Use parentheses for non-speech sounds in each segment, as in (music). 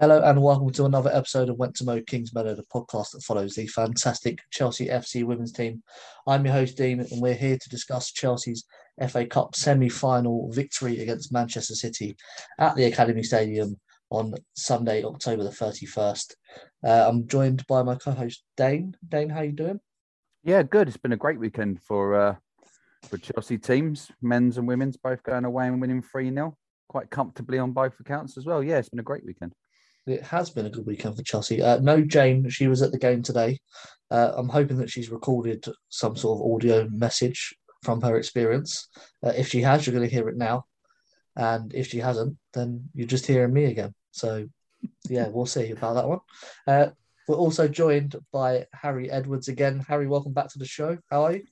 Hello and welcome to another episode of Went to Mow Kingsmeadow, the podcast that follows the fantastic Chelsea FC women's team. I'm your host Dean, and we're here to discuss Chelsea's FA Cup semi-final victory against Manchester City at the Academy Stadium on Sunday, October the 31st. Uh, I'm joined by my co-host Dayne. Dayne, how are you doing? Yeah, good. It's been a great weekend for uh, for Chelsea teams, men's and women's, both going away and winning 3 0 quite comfortably on both accounts as well. Yeah, it's been a great weekend. It has been a good weekend for Chelsea. Uh, no, Jane, she was at the game today. Uh, I'm hoping that she's recorded some sort of audio message from her experience. Uh, if she has, you're going to hear it now. And if she hasn't, then you're just hearing me again. So, yeah, we'll see about that one. Uh, we're also joined by Harry Edwards again. Harry, welcome back to the show. How are you?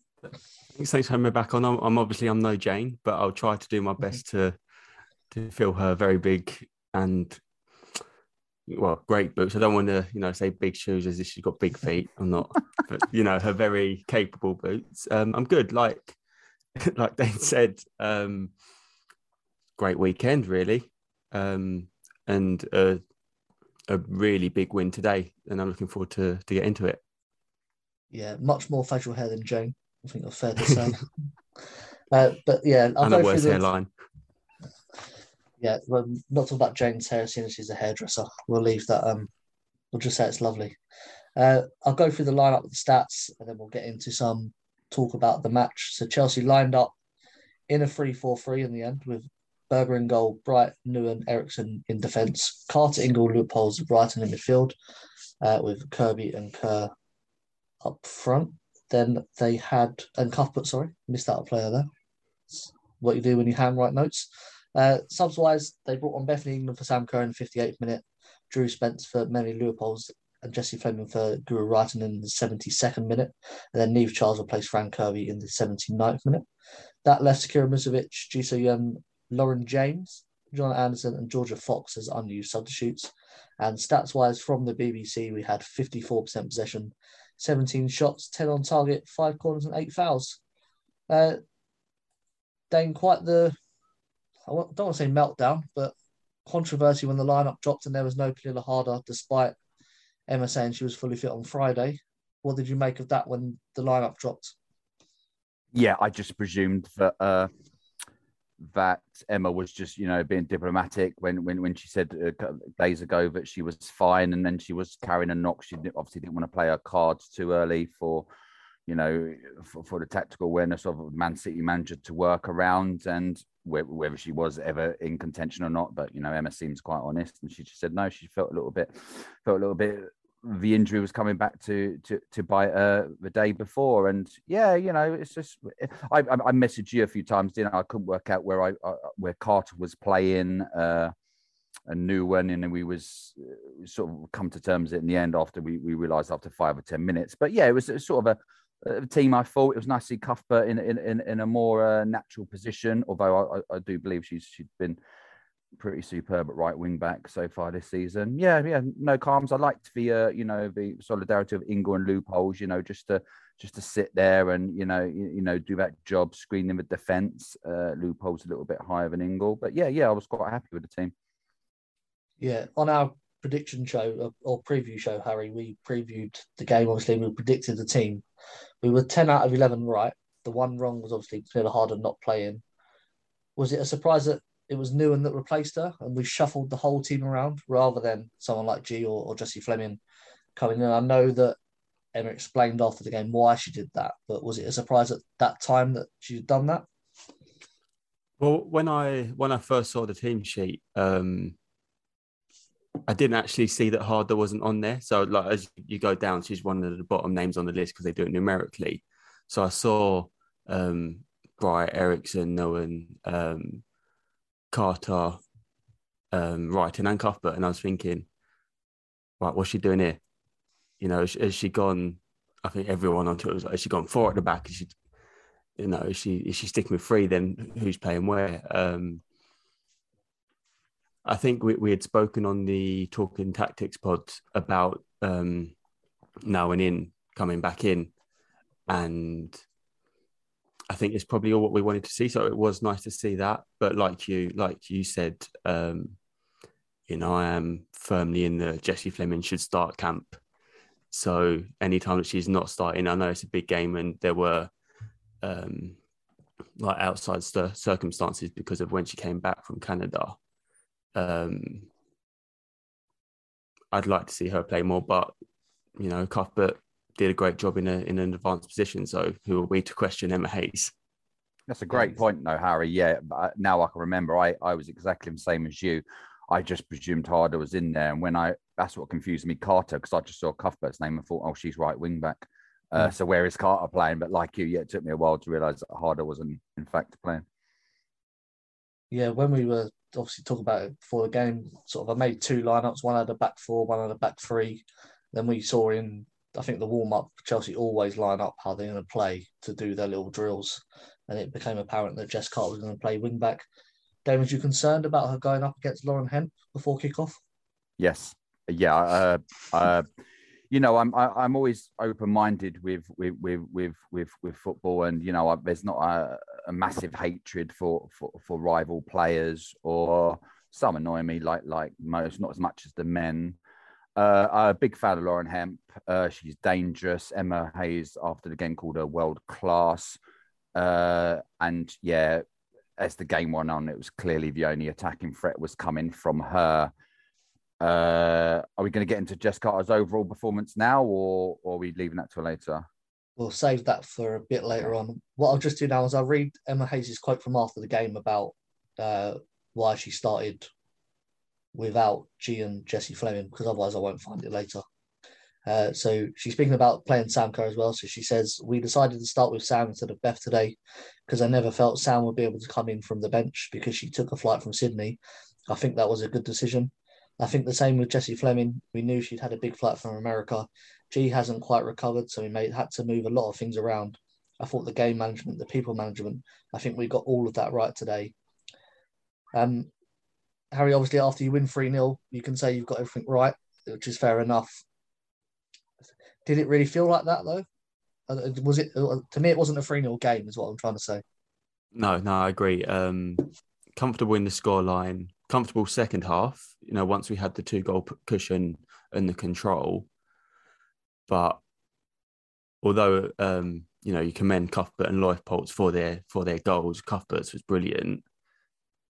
Thanks, thanks for having me back on. I'm, I'm obviously I'm no Jane, but I'll try to do my best to to fill her very big and well, great boots. I don't want to, you know, say big shoes as if she's got big feet. I'm not, but you know, her very capable boots. Um, I'm good. Like, (laughs) like Dayne said, um, great weekend, really, um, and a, a really big win today. And I'm looking forward to to get into it. Yeah, much more facial hair than Jane. I think that's fair to say. (laughs) uh, but yeah, I'll and a worse hairline. Yeah, well, not talk about Jane's hair, seeing as she's a hairdresser. We'll leave that. Um, we'll just say it's lovely. Uh, I'll go through the lineup with the stats, and then we'll get into some talk about the match. So Chelsea lined up in a 3-4-3 in the end with Berger in goal, Bright, Nouwen, Eriksson in defence, Carter, Ingle, Leupolz, Reiten in midfield, uh, with Kirby and Kerr up front. Then they had and Cuthbert, sorry, missed out a player there. what you do when you handwrite notes. Uh, subs wise, they brought on Bethany England for Sam the 58th minute, Drew Spence for Melanie Leupolz, and Jessie Fleming for Guro Reiten in the 72nd minute. And then Niamh Charles replaced Fran Kirby in the 79th minute. That left Zecira Musovic, Ji So-yun, Lauren James, Jonna Andersson, and Jorja Fox as unused substitutes. And stats wise, from the BBC, we had 54% possession, 17 shots, 10 on target, five corners, and eight fouls. Uh, Dane, quite the I don't want to say meltdown, but controversy when the lineup dropped and there was no Pernille Harder, despite Emma saying she was fully fit on Friday. What did you make of that when the lineup dropped? Yeah, I just presumed that uh, that Emma was just you know being diplomatic when when when she said uh, days ago that she was fine and then she was carrying a knock. She obviously didn't want to play her cards too early for you know, for, for, the tactical awareness of Man City manager to work around and whether she was ever in contention or not. But, you know, Emma seems quite honest and she just said no, she felt a little bit, felt a little bit the injury was coming back to to to bite her the day before, and yeah, you know, it's just I I, messaged you a few times, didn't I? I couldn't work out where I, I where Carter was playing. Uh, a new one and we was uh, sort of come to terms in the end after we, we realized after five or ten minutes but yeah it was sort of a team I thought it was nice to see Cuthbert in in, in, in a more uh, natural position. Although I, I, do believe she's she's been pretty superb at right wing back so far this season. Yeah, yeah, no calms. I liked the uh, you know the solidarity of Ingle and Leupolz. You know, just to just to sit there and you know you, you know do that job screening the defence. Uh, Leupolz a little bit higher than Ingle, but yeah, yeah, I was quite happy with the team. Yeah, on our prediction show or preview show, Harry, we previewed the game. Obviously, we predicted the team. We were 10 out of 11 right. The one wrong was obviously Pernille Harder not playing. Was it a surprise that it was Nouwen that replaced her and we shuffled the whole team around rather than someone like G or, or Jessie Fleming coming in? I know that Emma explained after the game why she did that, but was it a surprise at that time that she'd done that? Well, when I when I first saw the team sheet, um, I didn't actually see that Harder wasn't on there. So like as you go down, she's one of the bottom names on the list because they do it numerically. So I saw um Bright, Eriksson, Nouwen, um, Carter, um, Reiten and Cuthbert, and I was thinking, right, what's she doing here? You know, has, has she gone? I think everyone on Twitter was like, has she gone four at the back? Is she, you know, is she is she sticking with three? Then who's playing where? Um, I think we, we had spoken on the Talking Tactics pod about um, now and in coming back in, and I think it's probably all what we wanted to see. So it was nice to see that. But like you, like you said, um, you know, I am firmly in the Jessie Fleming should start camp. So anytime that she's not starting, I know it's a big game and there were um, like outside circumstances because of when she came back from Canada. Um, I'd like to see her play more, but you know, Cuthbert did a great job in a in an advanced position. So who are we to question Emma Hayes? That's a great point, though, Harry. Yeah, but now I can remember. I I was exactly the same as you. I just presumed Harder was in there, and when I that's what confused me, Carter, because I just saw Cuthbert's name and thought, oh, she's right wing back. Uh, mm. So where is Carter playing? But like you, yeah, it took me a while to realise that Harder wasn't in fact playing. Yeah, when we were obviously talk about it before the game, sort of I made two lineups. One had a back four, one had a back three. Then we saw in I think the warm up Chelsea always line up how they're going to play to do their little drills, and it became apparent that Jess Carter was going to play wing back. David, you concerned about her going up against Lauren Hemp before kickoff? Yes. Yeah. Uh, uh, you know, I'm I, am i am always open minded with with with with with football, and you know, I, there's not a, a, massive hatred for, for for rival players, or some annoy me like like most, not as much as the men. Uh, I'm a big fan of Lauren Hemp. Uh, she's dangerous. Emma Hayes, after the game, called her world class. Uh, and yeah, as the game went on, it was clearly the only attacking threat was coming from her. Uh, are we going to get into Jess Carter's overall performance now, or, or are we leaving that till later? We'll save that for a bit later on. What I'll just do now is I'll read Emma Hayes' quote from after the game about uh, why she started without G and Jessie Fleming, because otherwise I won't find it later. Uh, so she's speaking about playing Sam Kerr as well. So she says, We decided to start with Sam instead of Beth today because I never felt Sam would be able to come in from the bench because she took a flight from Sydney. I think that was a good decision. I think the same with Jessie Fleming. We knew she'd had a big flight from America. G hasn't quite recovered, so we made had to move a lot of things around. I thought the game management, the people management, I think we got all of that right today. Um, Harry, obviously, after you win 3 0, you can say you've got everything right, which is fair enough. Did it really feel like that though? Uh, was it uh, to me? It wasn't a three 0 game, is what I'm trying to say. No, no, I agree. Um, comfortable in the score line, comfortable second half. You know, once we had the two goal cushion and the control, but although um, you know you commend Cuthbert and Leupolz for their for their goals, Cuthbert's was brilliant.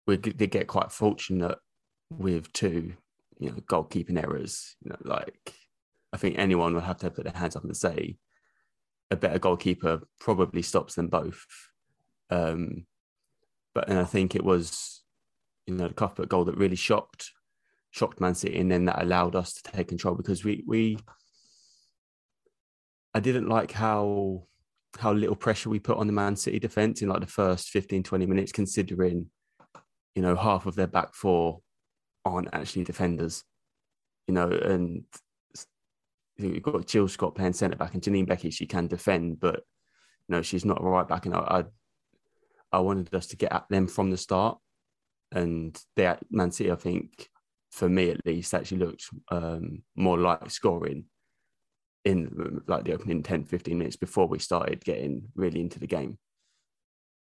We did get quite fortunate with two, you know, goalkeeping errors. You know, like I think anyone would have to put their hands up and say a better goalkeeper probably stops them both. Um, but and I think it was, you know, the Cuthbert goal that really shocked shocked Man City, and then that allowed us to take control because we we I didn't like how how little pressure we put on the Man City defense in like the first 15, 20 minutes, considering, you know, half of their back four aren't actually defenders, you know, and you've got Jill Scott playing centre back and Janine Beckie, She can defend, but you know she's not a right back. And I, I, I wanted us to get at them from the start, and they Man City, I think, for me at least, actually looked um, more like scoring in like the opening 10, 15 minutes before we started getting really into the game.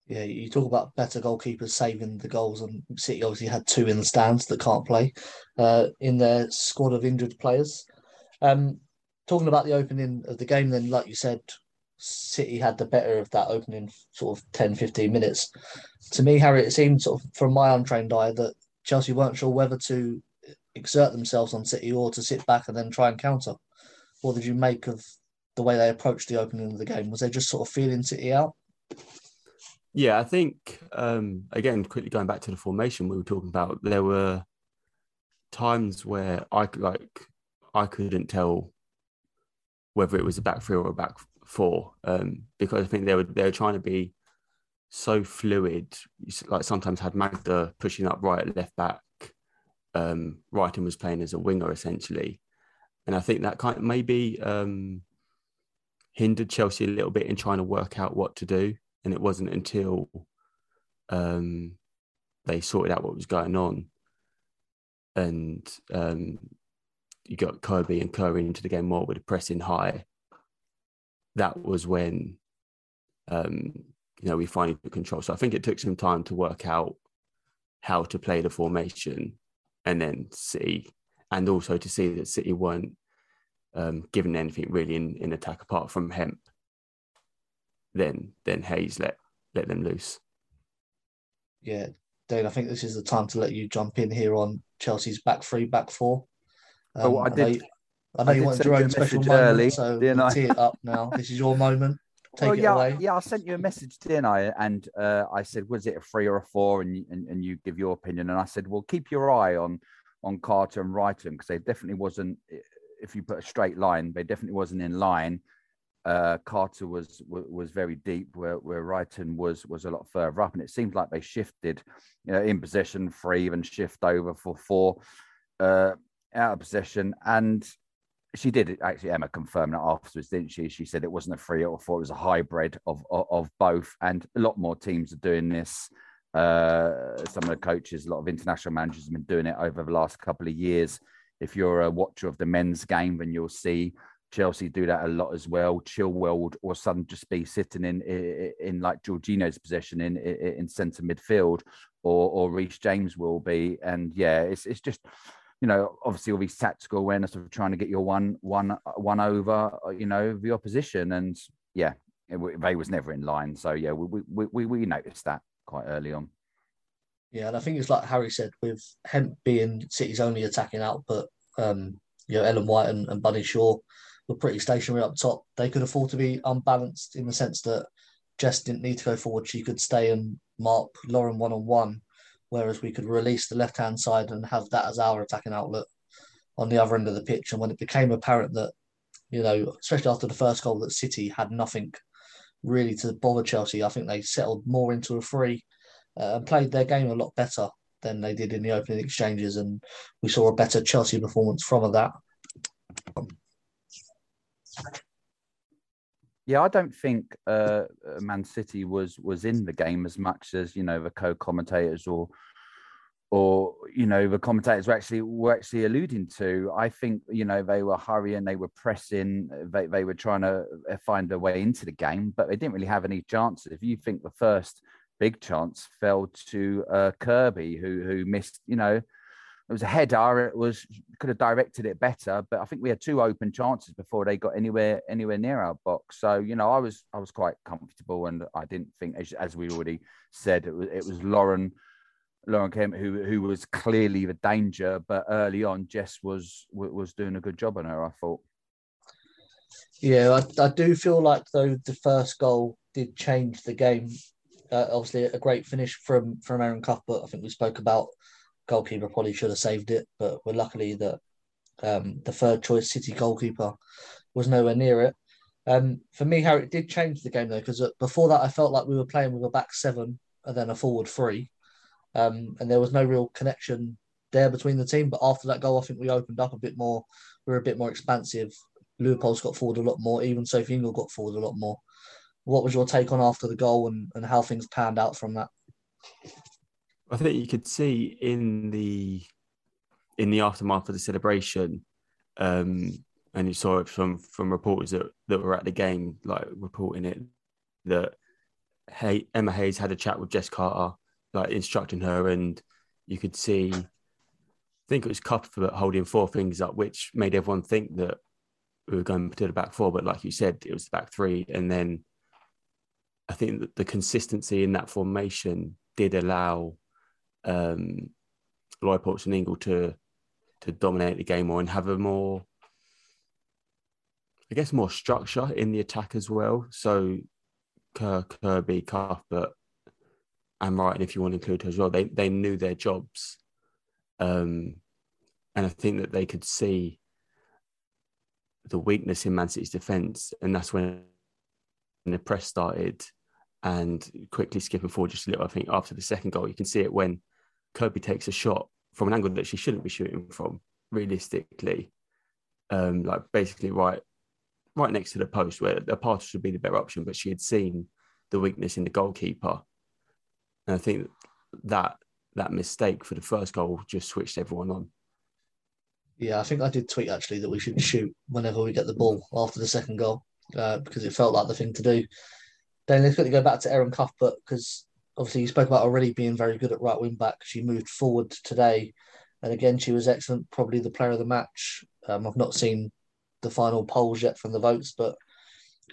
Yeah, you talk about better goalkeepers saving the goals, and City obviously had two in the stands that can't play uh, in their squad of injured players. Um, talking about the opening of the game, then, like you said, City had the better of that opening sort of 10, 15 minutes. To me, Harry, it seemed sort of from my untrained eye that Chelsea weren't sure whether to exert themselves on City or to sit back and then try and counter. What did you make of the way they approached the opening of the game? Was they just sort of feeling City out? Yeah, I think um, again, quickly going back to the formation we were talking about, there were times where I like I couldn't tell whether it was a back three or a back four, um, because I think they were they were trying to be so fluid. Like sometimes had Magda pushing up right, left back. Um, Reiten was playing as a winger essentially, and I think that kind of maybe um, hindered Chelsea a little bit in trying to work out what to do. And it wasn't until um, they sorted out what was going on and um, you got Kirby and Curry into the game more with the pressing high. That was when, um, you know, we finally took control. So I think it took some time to work out how to play the formation. and then see, and also to see that City weren't um, given anything really in, in attack apart from Hemp, then then Hayes let let them loose. Yeah, Dayne, I think this is the time to let you jump in here on Chelsea's back three, back four. Um, oh, I, I did. Know, I know I you wanted your own special moment, early, so we'll tee it up now. This is your moment. (laughs) Take well, yeah, away. yeah. I sent you a message, didn't I? And uh, I said, was it a three or a four? And, and and you give your opinion. And I said, well, keep your eye on on Carter and Reiten because they definitely wasn't. If you put a straight line, they definitely wasn't in line. Uh, Carter was was very deep, where where Reiten was was a lot further up, and it seemed like they shifted, you know, in possession three, even shift over for four, uh, out of possession, and she did actually Emma confirmed that afterwards, didn't she? She said it wasn't a three or four; it was a hybrid of of, of both, and a lot more teams are doing this. Uh, some of the coaches, a lot of international managers have been doing it over the last couple of years. If you're a watcher of the men's game, then you'll see Chelsea do that a lot as well. Chilwell would or sudden just be sitting in, in, in like Jorginho's position in in, in centre midfield, or or Reece James will be, and yeah, it's it's just you know, obviously all these tactical awareness of trying to get your one, one, one over, uh, you know, the opposition, and yeah, it, they was never in line. So yeah, we we we, we noticed that quite early on. Yeah, and I think it's like Harry said, with Hemp being City's only attacking output, um, you know, Ellen White and, and Bunny Shaw were pretty stationary up top. They could afford to be unbalanced in the sense that Jess didn't need to go forward. She could stay and mark Lauren one on one whereas we could release the left hand side and have that as our attacking outlet on the other end of the pitch. And when it became apparent that, you know, especially after the first goal, that City had nothing really to bother Chelsea, I think they settled more into a free uh, and played their game a lot better than they did in the opening exchanges. And we saw a better Chelsea performance from that. Yeah, I don't think uh, Man City was was in the game as much as you know the co-commentators or or you know the commentators were actually were actually alluding to. I think you know they were hurrying, they were pressing, they they were trying to uh, find a way into the game, but they didn't really have any chances. If you think the first big chance fell to uh, Kirby, who who missed, you know it was a header. It was could have directed it better, but I think we had two open chances before they got anywhere anywhere near our box. So you know, I was I was quite comfortable, and I didn't think, as, as we already said, it was it was Lauren Lauren Hemp who who was clearly the danger, but early on, Jess was was doing a good job on her. I thought. Yeah, I, I do feel like though the first goal did change the game. Uh, obviously, a great finish from from Erin Cuthbert. I think we spoke about goalkeeper probably should have saved it, but we're luckily that um, the third choice City goalkeeper was nowhere near it. Um, for me, how it did change the game though, because uh, before that I felt like we were playing with a back seven and then a forward three, um, and there was no real connection there between the team. But after that goal, I think we opened up a bit more. We were a bit more expansive. Leupolz got forward a lot more. Even Sophie Ingle got forward a lot more. What was your take on after the goal and, and how things panned out from that? I think you could see in the in the aftermath of the celebration, um, and you saw it from from reporters that, that were at the game, like reporting it, that hey, Emma Hayes had a chat with Jess Carter, like instructing her, and you could see, I think it was Cuthbert holding four fingers up, which made everyone think that we were going to the back four, but like you said, it was the back three, and then I think that the consistency in that formation did allow um, Leupolz and Ingle to to dominate the game more and have a more, I guess, more structure in the attack as well. So Kirby, Cuthbert, and Martin, if you want to include her as well, they they knew their jobs, um, and I think that they could see the weakness in Man City's defence, and that's when the press started. And quickly skipping forward just a little, I think after the second goal, you can see it when Kirby takes a shot from an angle that she shouldn't be shooting from, realistically. Um, like basically right right next to the post where the pass should be the better option, but she had seen the weakness in the goalkeeper. And I think that that mistake for the first goal just switched everyone on. Yeah, I think I did tweet actually that we should shoot whenever we get the ball after the second goal uh, because it felt like the thing to do. Then let's quickly go back to Erin Cuthbert because obviously you spoke about already being very good at right wing back. She moved forward today And again, she was excellent, probably the player of the match. Um, I've not seen the final polls yet from the votes, but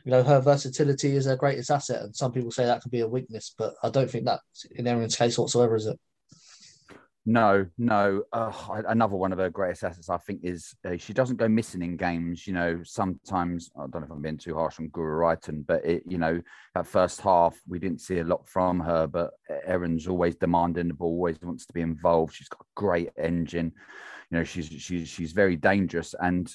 you know her versatility is her greatest asset, and some people say that could be a weakness, but I don't think that's in Erin's case whatsoever, is it? No, no. Another one of her greatest assets, I think, is uh, she doesn't go missing in games. You know, sometimes I don't know if I'm being too harsh on Guro Reiten, but it, you know, that first half we didn't see a lot from her. But Erin's always demanding the ball, always wants to be involved. She's got a great engine. You know, she's she's she's very dangerous and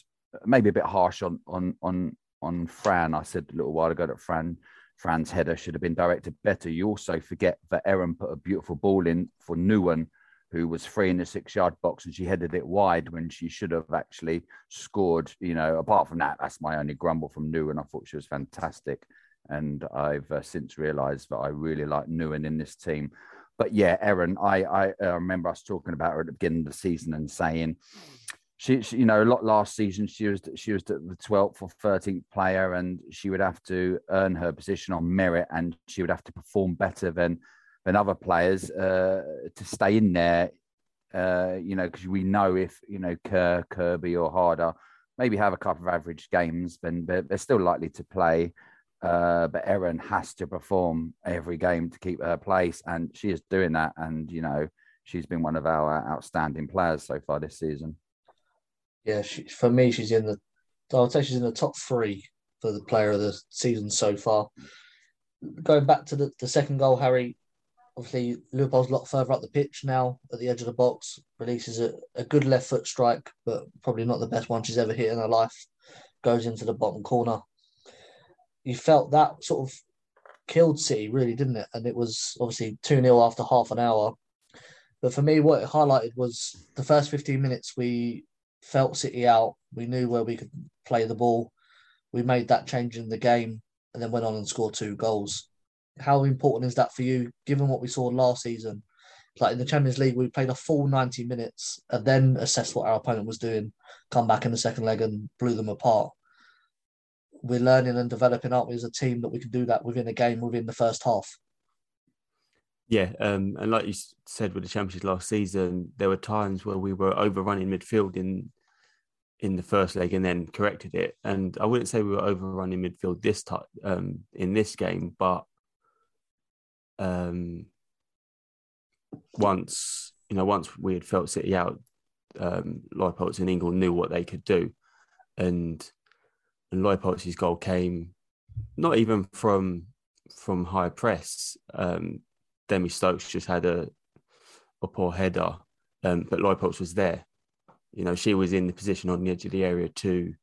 maybe a bit harsh on on on on Fran. I said a little while ago that Fran Fran's header should have been directed better. You also forget that Erin put a beautiful ball in for Nouwen who was free in the six yard box and she headed it wide when she should have actually scored. You know, apart from that, that's my only grumble from Nouwen. I thought she was fantastic. And I've uh, since realized that I really like Nouwen in this team. But yeah, Erin, I, I uh, remember us talking about her at the beginning of the season and saying, she, she, you know, a lot last season she was she was the 12th or 13th player, and she would have to earn her position on merit, and she would have to perform better than than other players uh, to stay in there. Uh, you know, because we know if you know Kerr, Kirby, or Harder maybe have a couple of average games, then they're, still likely to play. Uh, but Erin has to perform every game to keep her place, and she is doing that. And you know, she's been one of our outstanding players so far this season. Yeah, she, for me, she's in the. I would say she's in the top three for the player of the season so far. Going back to the, the second goal, Harry, Obviously, Leupolz a lot further up the pitch now at the edge of the box. Releases a, a good left foot strike, but probably not the best one she's ever hit in her life. Goes into the bottom corner. You felt that sort of killed City, really, didn't it? And it was obviously 2 0 after half an hour. But for me, what it highlighted was the first 15 minutes, we felt City out. We knew where we could play the ball. We made that change in the game and then went on and scored two goals how important is that for you, given what we saw last season? Like in the Champions League, we played a full 90 minutes and then assessed what our opponent was doing, come back in the second leg and blew them apart. We're learning and developing, aren't we, as a team that we can do that within a game within the first half? Yeah, um, and like you said with the Champions last season, there were times where we were overrunning midfield in in the first leg and then corrected it. And I wouldn't say we were overrunning midfield this time um, in this game, but um, once you know once we had felt City out, um, Leupolz and Ingle knew what they could do, and and goal came not even from from high press. Um, Demi Stokes just had a a poor header, um, but Leupolz was there. You know, she was in the position on the edge of the area to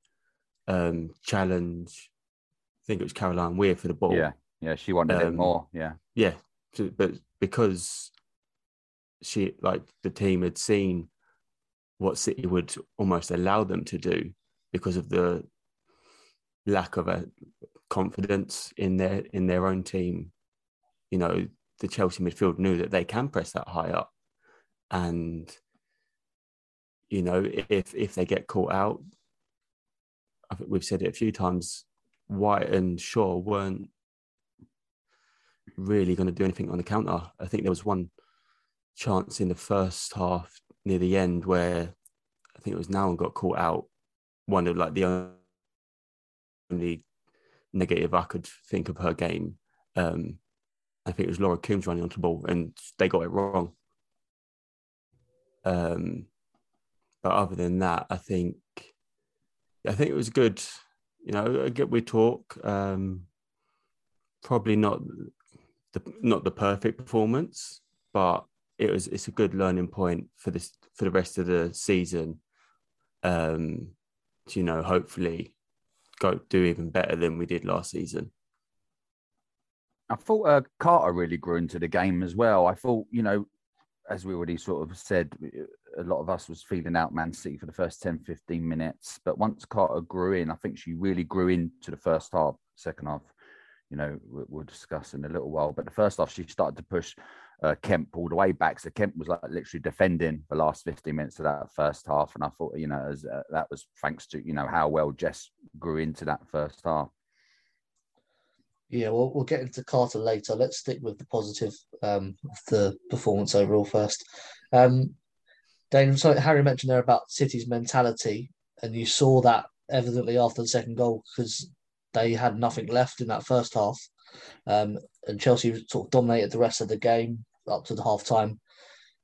um, challenge. I think it was Caroline Weir for the ball. Yeah, yeah, she wanted um, it more. Yeah, yeah, but because she like the team had seen what City would almost allow them to do because of the lack of a confidence in their in their own team. You know, the Chelsea midfield knew that they can press that high up, and you know if if they get caught out, I think we've said it a few times. White and Shaw weren't really going to do anything on the counter. I think there was one chance in the first half near the end where I think it was Nouwen got caught out. One of like the only negative I could think of her game. Um, I think it was Laura Coombs running onto the ball and they got it wrong. Um, but other than that, I think I think it was good. You know, we talk. Um, probably not the not the perfect performance, but it was it's a good learning point for this for the rest of the season. Um, to, you know, hopefully go do even better than we did last season. I thought uh, Carter really grew into the game as well. I thought, you know, as we already sort of said, a lot of us was feeling out Man City for the first 10, 15 minutes. But once Carter grew in, I think she really grew into the first half, second half you know, we'll discuss in a little while. But the first off, she started to push uh, Hemp all the way back. So Hemp was like literally defending the last 15 minutes of that first half. And I thought, you know, as, uh, that was thanks to, you know, how well Jess grew into that first half. Yeah, we'll, we'll get into Carter later. Let's stick with the positive um, of the performance overall first. Um, Dayne, so Harry mentioned there about City's mentality, and you saw that evidently after the second goal because they had nothing left in that first half. Um, and Chelsea sort of dominated the rest of the game up to the half time.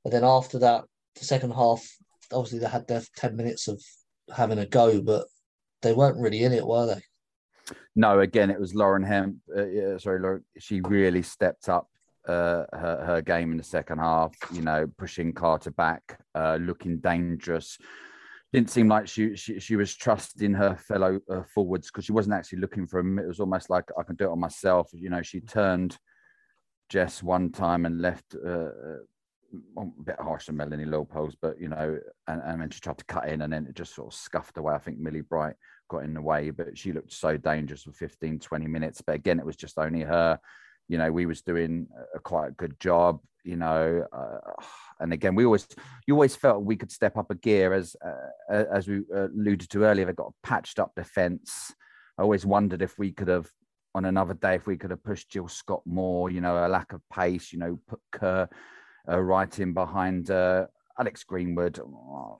And then after that, the second half, obviously they had their 10 minutes of having a go, but they weren't really in it, were they? No, again, it was Lauren Hemp. Uh, sorry, Lauren, she really stepped up uh, her, her game in the second half, you know, pushing Carter back, uh, looking dangerous. Didn't seem like she she, she was trusting her fellow uh, forwards because she wasn't actually looking for him. It was almost like I can do it on myself. You know, she turned Jess one time and left uh, a bit harsh to Melanie Leupolz, but you know, and, and then she tried to cut in and then it just sort of scuffed away. I think Millie Bright got in the way, but she looked so dangerous for 15, 20 minutes. But again, it was just only her. You know, we was doing a quite a good job, you know, uh, and again, we always, you always felt we could step up a gear as, uh, as we alluded to earlier, they got a patched up defense. I always wondered if we could have on another day if we could have pushed Jill Scott more, you know, a lack of pace, you know, put Kerr uh, right in behind uh, Alex Greenwood.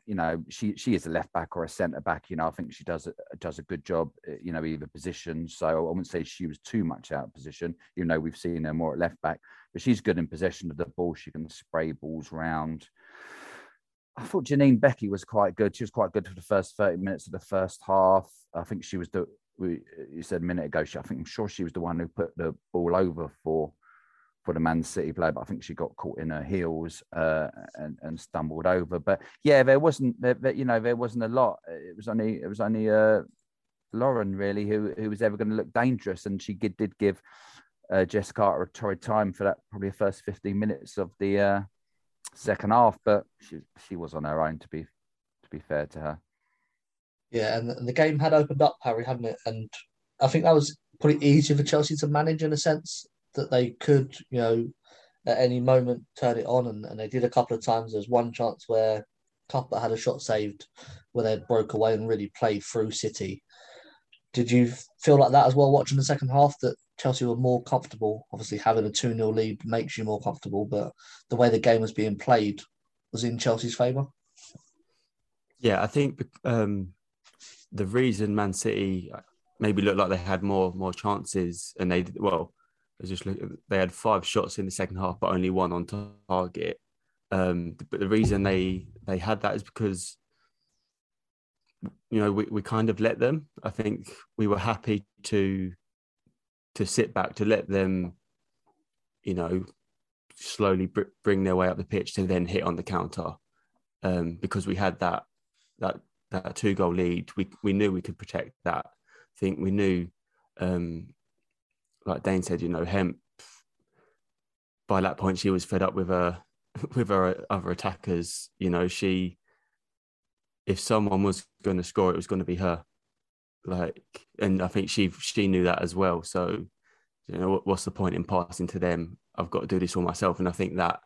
You know, she she is a left back or a centre back. You know, I think she does a, does a good job. Uh, you know, either position. So I wouldn't say she was too much out of position. You know, we've seen her more at left back, but she's good in possession of the ball. She can spray balls round. I thought Janine Beckie was quite good. She was quite good for the first 30 minutes of the first half. I think she was the we you said a minute ago. She, I think I'm sure she was the one who put the ball over for for the Man City player, but I think she got caught in her heels uh, and, and stumbled over. But yeah, there wasn't there, you know there wasn't a lot. It was only it was only uh, Lauren really who who was ever going to look dangerous, and she did, did give uh, Jess Carter a torrid time for that probably the first 15 minutes of the uh, second half, but she she was on her own to be to be fair to her. Yeah, and the game had opened up, Harry, hadn't it? And I think that was pretty easy for Chelsea to manage in a sense that they could, you know, at any moment turn it on. And, and they did a couple of times. There's one chance where Cuthbert had a shot saved where they broke away and really played through City. Did you feel like that as well watching the second half that Chelsea were more comfortable? Obviously, having a 2 0 lead makes you more comfortable, but the way the game was being played was in Chelsea's favour. Yeah, I think um, the reason Man City maybe looked like they had more more chances, and they well, just look, they had five shots in the second half, but only one on target. Um, but the reason they they had that is because you know we, we kind of let them. I think we were happy to to sit back to let them, you know, slowly br- bring their way up the pitch to then hit on the counter, um, because we had that that that two goal lead, we we knew we could protect that. I think we knew, um, like Dayne said, you know, Hemp. By that point, she was fed up with her (laughs) with her other attackers. You know, she if someone was going to score, it was going to be her. Like, and I think she she knew that as well. So, you know, what's the point in passing to them? I've got to do this all myself, and I think that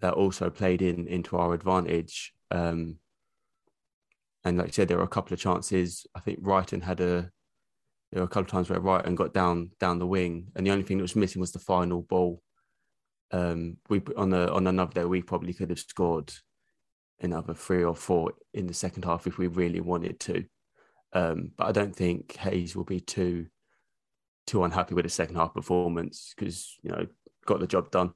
that also played in into our advantage. Um, and like I said, there were a couple of chances. I think Reiten had a there were a couple of times where Reiten got down down the wing, and the only thing that was missing was the final ball. Um, we on a on another day we probably could have scored another three or four in the second half if we really wanted to. Um, but I don't think Hayes will be too too unhappy with the second half performance because you know got the job done.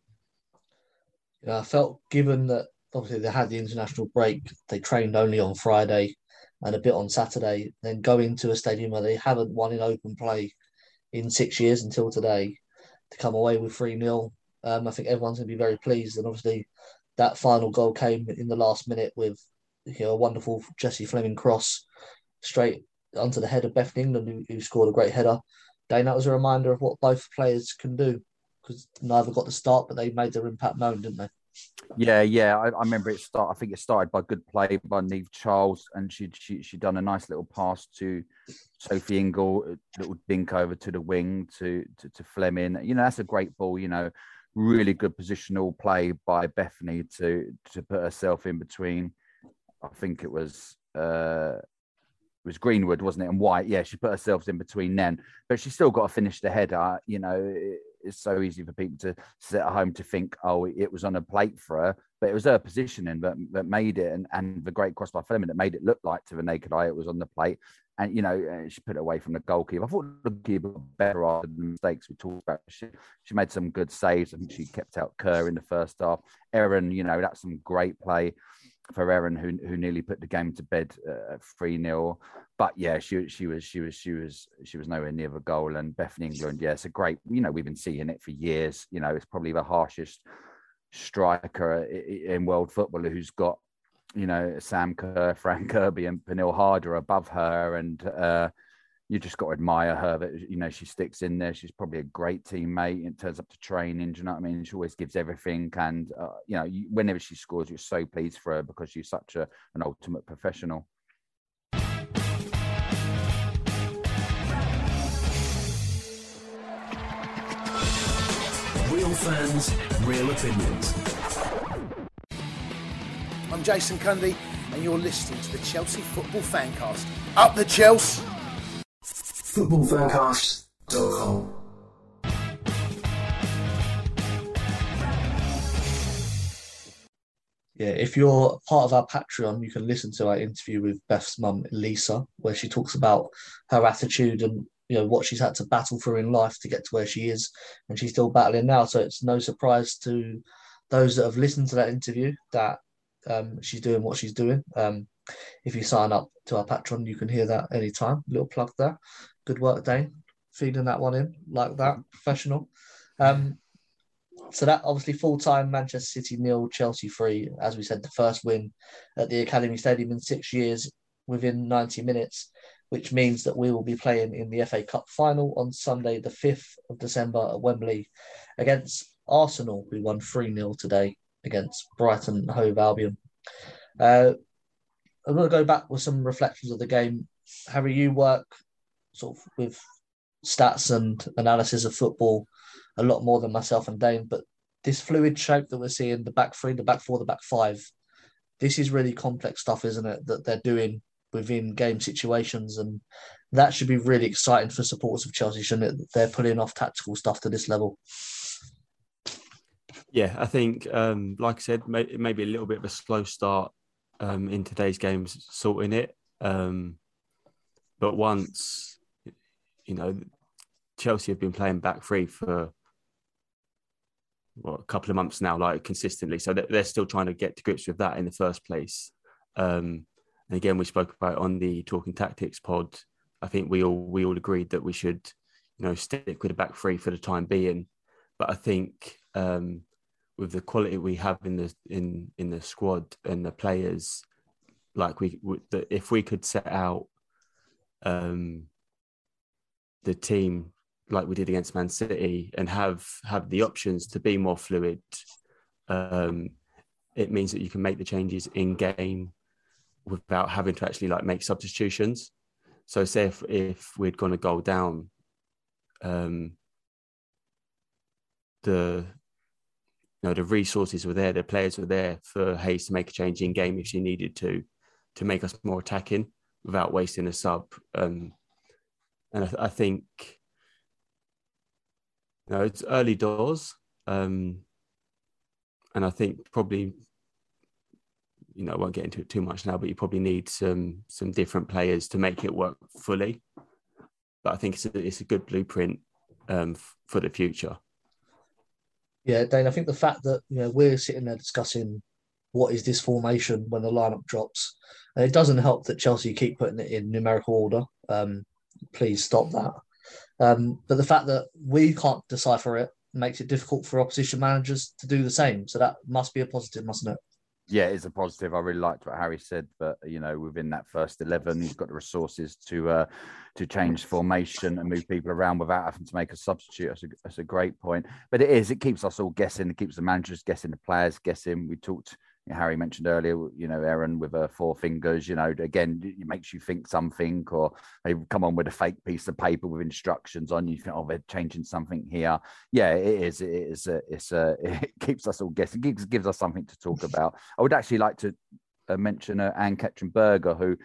Yeah, I felt given that obviously they had the international break. They trained only on Friday and a bit on Saturday. Then go into a stadium where they haven't won in open play in six years until today to come away with 3 0. Um, I think everyone's going to be very pleased. And obviously, that final goal came in the last minute with you know, a wonderful Jessie Fleming cross straight onto the head of Beth England, who, who scored a great header. Dayne, that was a reminder of what both players can do because neither got the start, but they made their impact known, didn't they? Yeah, yeah. I, I, remember it start. I think it started by good play by Niamh Charles, and she she she done a nice little pass to Sophie Ingle, little dink over to the wing to, to to Fleming. You know, that's a great ball. You know, really good positional play by Bethany to to put herself in between. I think it was uh was Greenwood, wasn't it? And White. Yeah, she put herself in between then, but she still got to finish the header. You know, it's so easy for people to sit at home to think, oh, it was on a plate for her, but it was her positioning that, that made it, and, and the great crossbar Fleming that made it look like to the naked eye it was on the plate. And you know, she put it away from the goalkeeper. I thought the goalkeeper better after the mistakes we talked about. She, she made some good saves. I think she kept out Kerr in the first half. Erin, you know, that's some great play for Erin, who who nearly put the game to bed uh, three uh, 0 But yeah, she she was she was she was she was nowhere near the goal. And Bethany England, yeah, it's a great. You know, we've been seeing it for years. You know, it's probably the harshest striker in world football who's got you know Sam Kerr, Fran Kirby, and Pernille Harder above her, and uh, you just got to admire her that you know she sticks in there. She's probably a great teammate and turns up to training. Do you know what I mean? She always gives everything, and uh, you know, you, whenever she scores, you're so pleased for her because she's such a, an ultimate professional. Real fans, real opinions. I'm Jason Cundy, and you're listening to the Chelsea Football Fancast. Up the Chelsea! footballfancast.com. Yeah, if you're part of our Patreon, you can listen to our interview with Beth's mum, Lisa, where she talks about her attitude and you know what she's had to battle for in life to get to where she is, and she's still battling now. So it's no surprise to those that have listened to that interview that um, she's doing what she's doing. Um, if you sign up to our Patreon, you can hear that anytime. Little plug there. Good work, Dayne. Feeding that one in like that, professional. Um, so that obviously full time Manchester City nil, Chelsea three. As we said, the first win at the Academy Stadium in six years within 90 minutes, which means that we will be playing in the FA Cup final on Sunday, the 5th of December at Wembley against Arsenal, who won 3 0 today against Brighton Hove Albion. Uh, I'm going to go back with some reflections of the game. Harry, you work sort of with stats and analysis of football a lot more than myself and Dane, but this fluid shape that we're seeing, the back three, the back four, the back five, this is really complex stuff, isn't it? That they're doing within game situations, and that should be really exciting for supporters of Chelsea, shouldn't it? They're putting off tactical stuff to this level. Yeah, I think, um, like I said, may, maybe a little bit of a slow start um, in today's games, sorting it. Um, but once you know, Chelsea have been playing back three for well, a couple of months now, like consistently. So they're still trying to get to grips with that in the first place. Um, and again, we spoke about on the Talking Tactics pod. I think we all we all agreed that we should, you know, stick with the back three for the time being. But I think um, with the quality we have in the in in the squad and the players, like we, we if we could set out um, the team like we did against Man City and have have the options to be more fluid, um, it means that you can make the changes in game without having to actually like make substitutions. So say if if we'd gone a goal down, um, the you know the resources were there, the players were there for Hayes to make a change in game if she needed to, to make us more attacking without wasting a sub. Um, and I, I think you know, it's early doors, um, and I think probably you know I won't get into it too much now, but you probably need some some different players to make it work fully. But I think it's a, it's a good blueprint um, for the future. Yeah, Dayne. I think the fact that you know we're sitting there discussing what is this formation when the lineup drops, and it doesn't help that Chelsea keep putting it in numerical order. Um, please stop that. Um, but the fact that we can't decipher it makes it difficult for opposition managers to do the same. So that must be a positive, mustn't it? Yeah, it's a positive. I really liked what Harry said, but you know, within that first eleven, he's got the resources to uh, to change formation and move people around without having to make a substitute. That's a, that's a great point. But it is. It keeps us all guessing. It keeps the managers guessing, the players guessing. We talked Harry mentioned earlier, you know, Erin with her four fingers, you know, again, it makes you think something, or they come on with a fake piece of paper with instructions on. You think, oh, they're changing something here. Yeah, it is. It is. A, it's a, (laughs) it keeps us all guessing. Gives gives us something to talk (laughs) about. I would actually like to uh, mention uh, Ann-Katrin Berger, who,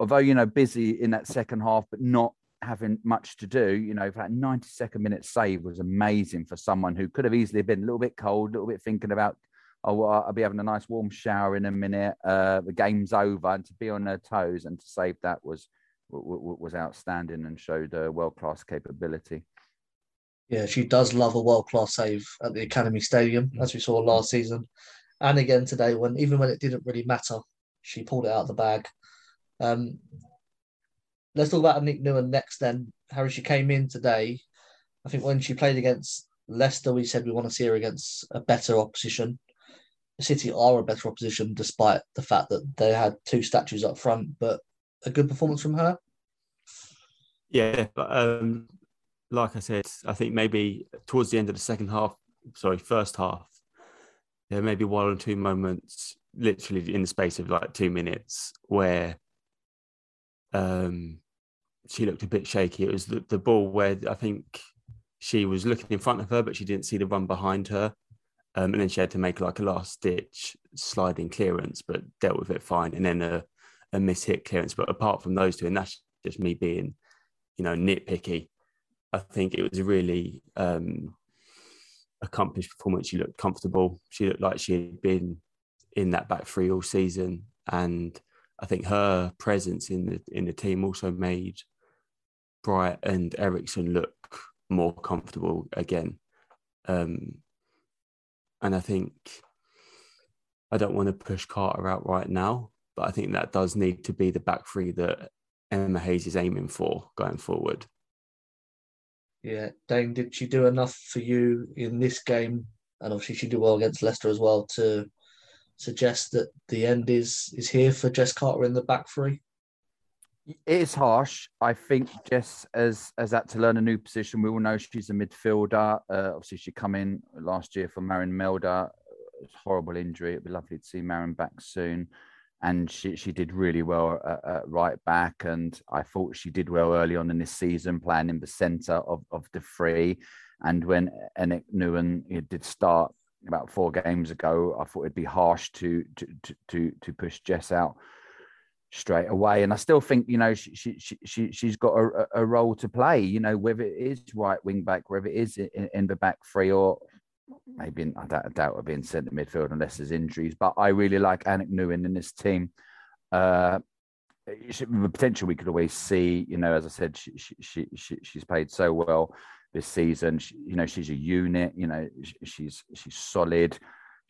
although you know, busy in that second half, but not having much to do. You know, that 92nd minute save was amazing for someone who could have easily been a little bit cold, a little bit thinking about, oh, well, I'll be having a nice warm shower in a minute. Uh, the game's over, and to be on her toes and to save that was was outstanding and showed a world class capability. Yeah, she does love a world class save at the Academy Stadium, as we saw last season, and again today. When even when it didn't really matter, she pulled it out of the bag. Um, let's talk about Aniek Nouwen next. Then Harry, she came in today. I think when she played against Leicester, we said we want to see her against a better opposition. City are a better opposition, despite the fact that they had two statues up front. But a good performance from her. Yeah, but um, like I said, I think maybe towards the end of the second half, sorry, first half, there may be one or two moments, literally in the space of like two minutes, where um, she looked a bit shaky. It was the, the ball where I think she was looking in front of her, but she didn't see the run behind her. Um, and then she had to make like a last ditch sliding clearance, but dealt with it fine. And then a, a miss hit clearance. But apart from those two, and that's just me being, you know, nitpicky, I think it was a really um, accomplished performance. She looked comfortable. She looked like she had been in that back three all season. And I think her presence in the in the team also made Bright and Eriksson look more comfortable again. Um, and I think I don't want to push Carter out right now, but I think that does need to be the back three that Emma Hayes is aiming for going forward. Yeah, Dane, did she do enough for you in this game? And obviously, she did well against Leicester as well to suggest that the end is is here for Jess Carter in the back three. It is harsh. I think Jess as as had to learn a new position. We all know she's a midfielder. Uh, obviously, she come in last year for Maren Mjelde. Horrible injury. It'd be lovely to see Maren back soon and she, she did really well at, at, right back. And I thought she did well early on in this season, playing in the centre of, of the three. And when Aniek Nouwen did start about four games ago, I thought it'd be harsh to to to to, push Jess out straight away. And I still think, you know, she she she she's got a, a role to play. You know, whether it is right wing back, whether it is in, in the back three, or maybe I doubt, I doubt it'll be in centre midfield unless there's injuries. But I really like Aniek Nouwen in this team. Uh, the potential we could always see, you know, as I said, she, she, she, she's played so well this season. She, you know, she's a unit. You know, she's she's solid.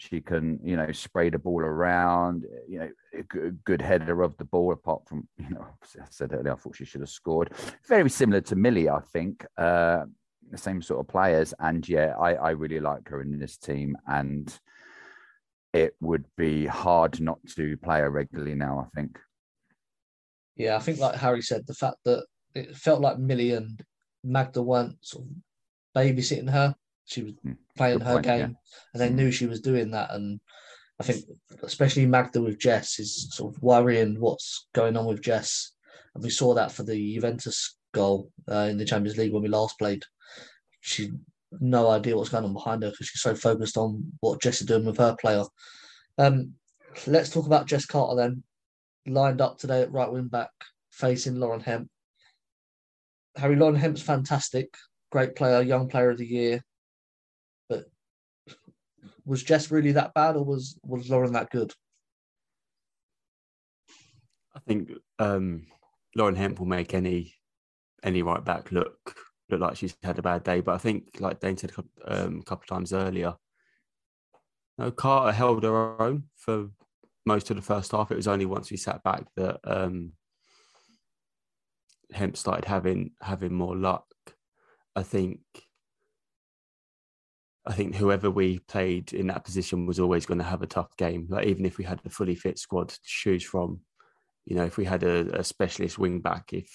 She can, you know, spray the ball around. You know, a good, header of the ball. Apart from, (laughs) you know, I said earlier, I thought she should have scored. Very similar to Millie, I think. Uh, the same sort of players. And yeah, I, I really like her in this team. And it would be hard not to play her regularly now, I think. Yeah, I think like Harry said, the fact that it felt like Millie and Magda weren't sort of babysitting her. She was hmm, playing her point, game yeah. and they hmm. knew she was doing that. And I think especially Magda with Jess is sort of worrying what's going on with Jess. And we saw that for the Juventus goal uh, in the Champions League when we last played she no idea what's going on behind her because she's so focused on what Jess is doing with her player. Um, let's talk about Jess Carter then. Lined up today at right wing back, facing Lauren Hemp. Harry Lauren Hemp's fantastic, great player, young player of the year. Was Jess really that bad, or was was Lauren that good? I think um, Lauren Hemp will make any any right back look look like she's had a bad day. But I think, like Dane said um, a couple of times earlier, no, Carter held her own for most of the first half. It was only once we sat back that um, Hemp started having having more luck. I think. I think whoever we played in that position was always going to have a tough game. Like even if we had a fully fit squad to choose from, you know, if we had a, a specialist wing back, if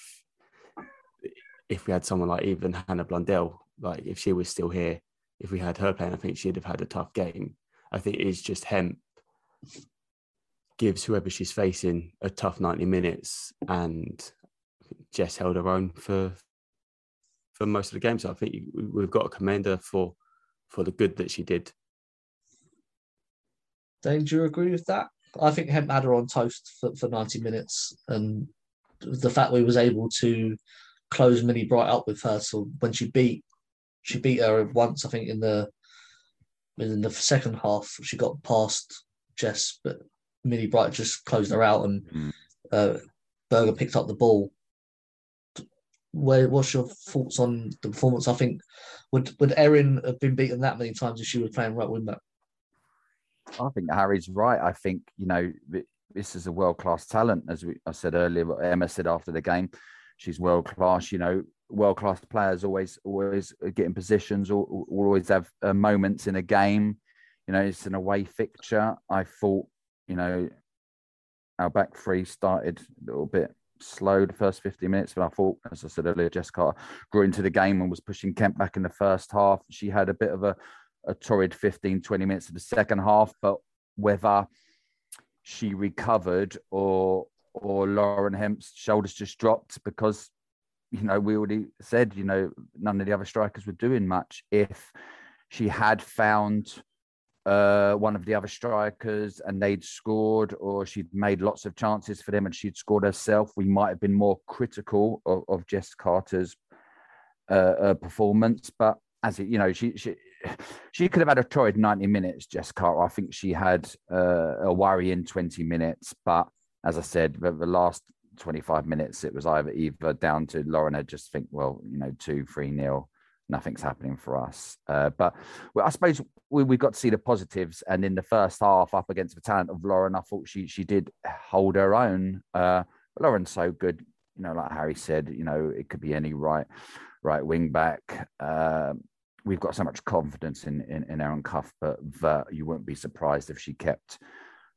if we had someone like even Hannah Blundell, like if she was still here, if we had her playing, I think she'd have had a tough game. I think it is just Hemp gives whoever she's facing a tough 90 minutes and Jess held her own for for most of the game. So I think we've got a commender for for the good that she did. Dane, do you agree with that? I think Hemp had her on toast for, for 90 minutes and the fact we was able to close Millie Bright up with her. So when she beat she beat her once, I think in the in the second half, she got past Jess, but Millie Bright just closed her out, and Mm. uh, Berger picked up the ball. Where what's your thoughts on the performance? I think would would Erin have been beaten that many times if she was playing right wing back? I think Harry's right. I think you know this is a world class talent, as we I said earlier. What Emma said after the game, she's world class. You know, world class players always always get in positions, or, or always have uh, moments in a game. You know, it's an away fixture. I thought, you know, our back three started a little bit slow the first 50 minutes, but I thought, as I said earlier, Jessica grew into the game and was pushing Hemp back in the first half. She had a bit of a, a torrid 15, 20 minutes of the second half, but whether she recovered or or Lauren Hemp's shoulders just dropped because you know we already said you know none of the other strikers were doing much. If she had found uh, one of the other strikers and they'd scored, or she'd made lots of chances for them and she'd scored herself, we might have been more critical of, of Jess Carter's uh, uh, performance. But as it, you know, she she she could have had a torrid 90 minutes, Jess Carter. I think she had uh, a worry in 20 minutes. But as I said, the, the last 25 minutes, it was either either down to Lauren had just think, well, you know, two, three nil, nothing's happening for us. Uh, but I suppose we, we got to see the positives. And in the first half, up against the talent of Lauren, I thought she she did hold her own. Uh, Lauren's so good, you know, like Harry said, you know, it could be any right right wing back. Uh, we've got so much confidence in in, in Erin Cuthbert that you wouldn't be surprised if she kept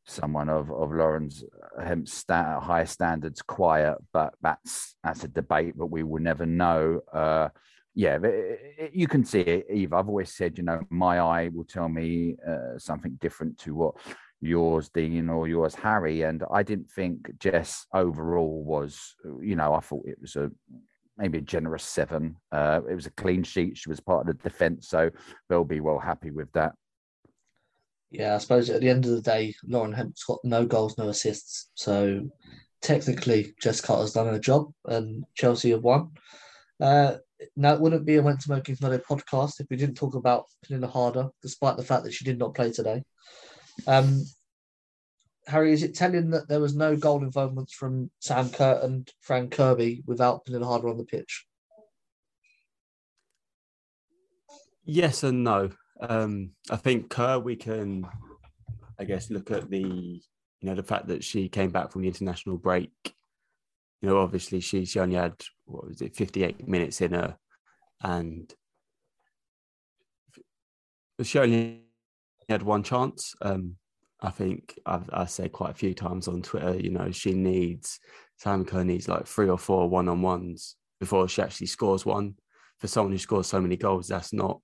someone of of Lauren's um, sta- higher standards quiet. But that's that's a debate, but we will never know. Uh, yeah, it, it, you can see it, Eve. I've always said, you know, my eye will tell me uh, something different to what yours, Dean, or yours, Harry. And I didn't think Jess overall was, you know, I thought it was a maybe a generous seven. Uh, it was a clean sheet. She was part of the defence, so they'll be well happy with that. Yeah, I suppose at the end of the day, Lauren Hemp's got no goals, no assists. So technically, Jess Carter's done her job and Chelsea have won. Uh, now, it wouldn't be a Went To Mow Kingsmeadow podcast if we didn't talk about Pernille Harder, despite the fact that she did not play today. Um, Harry, is it telling that there was no goal involvement from Sam Kerr and Fran Kirby without Pernille Harder on the pitch? Yes and no. Um, I think Kerr, we can, I guess, look at the, you know, the fact that she came back from the international break. You know, obviously she she only had what was it, fifty eight minutes in her, and she only had one chance. Um, I think I've I said quite a few times on Twitter. You know, she needs Sam Kerr needs like three or four one on ones before she actually scores one. For someone who scores so many goals, that's not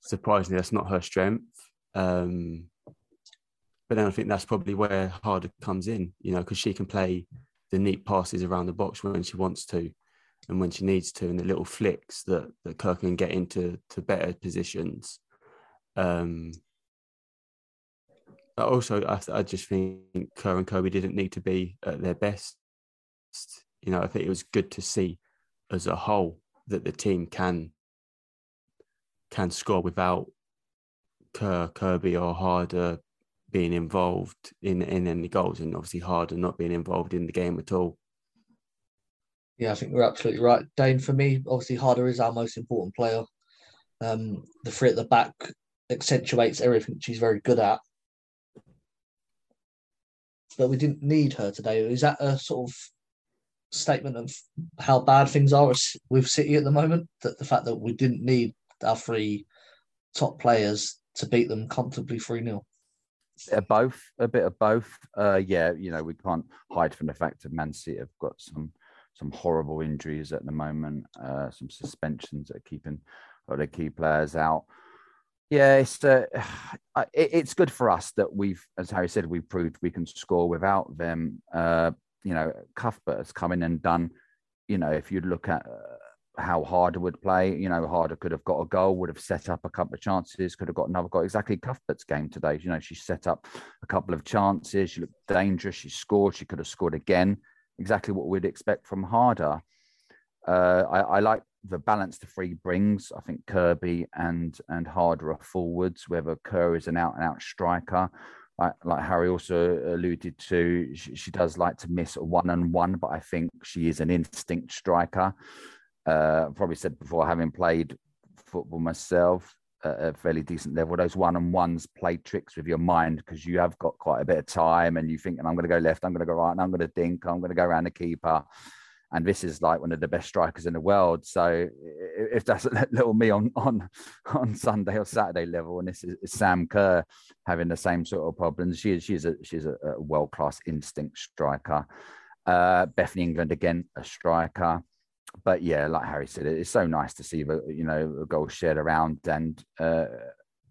surprisingly, that's not her strength. Um, but then I think that's probably where Harder comes in, you know, because she can play the neat passes around the box when she wants to and when she needs to, and the little flicks that, that Kerr can get into to better positions. Um, also, I, I just think Kerr and Kirby didn't need to be at their best. You know, I think it was good to see as a whole that the team can can score without Kerr, Kirby or Harder being involved in, in any goals, and obviously Harder not being involved in the game at all. Yeah, I think we're absolutely right. Dane, for me, obviously Harder is our most important player. Um, the three at the back accentuates everything she's very good at. But we didn't need her today. Is that a sort of statement of how bad things are with City at the moment? That the fact that we didn't need our three top players to beat them comfortably 3 0? Both, a bit of both. Uh, yeah, you know, we can't hide from the fact that Man City have got some some horrible injuries at the moment, uh, some suspensions that are keeping other key players out. Yeah, it's uh, (sighs) it, it's good for us that we've, as Harry said, we've proved we can score without them. Uh, you know, Cuthbert has come in and done. You know, if you look at uh, how Harder would play, you know, Harder could have got a goal, would have set up a couple of chances, could have got another goal. Exactly Cuthbert's game today. You know, she set up a couple of chances. She looked dangerous. She scored. She could have scored again. Exactly what we'd expect from Harder. Uh, I, I, like the balance the three brings. I think Kirby and and Harder are forwards, whether Kerr is an out and out striker. Like, like Harry also alluded to, she, she does like to miss a one on one, but I think she is an instinct striker. Uh, probably said before, having played football myself, a fairly decent level. Those one on ones play tricks with your mind because you have got quite a bit of time and you think, and I'm going to go left, I'm going to go right, and I'm going to dink, I'm going to go around the keeper. And this is like one of the best strikers in the world. So if that's a (laughs) little me on on on Sunday or Saturday level, and this is Sam Kerr having the same sort of problems, she is she's a she's a world class instinct striker. Uh, Bethany England again, a striker but yeah, like Harry said, it's so nice to see the you know a goal shared around and uh,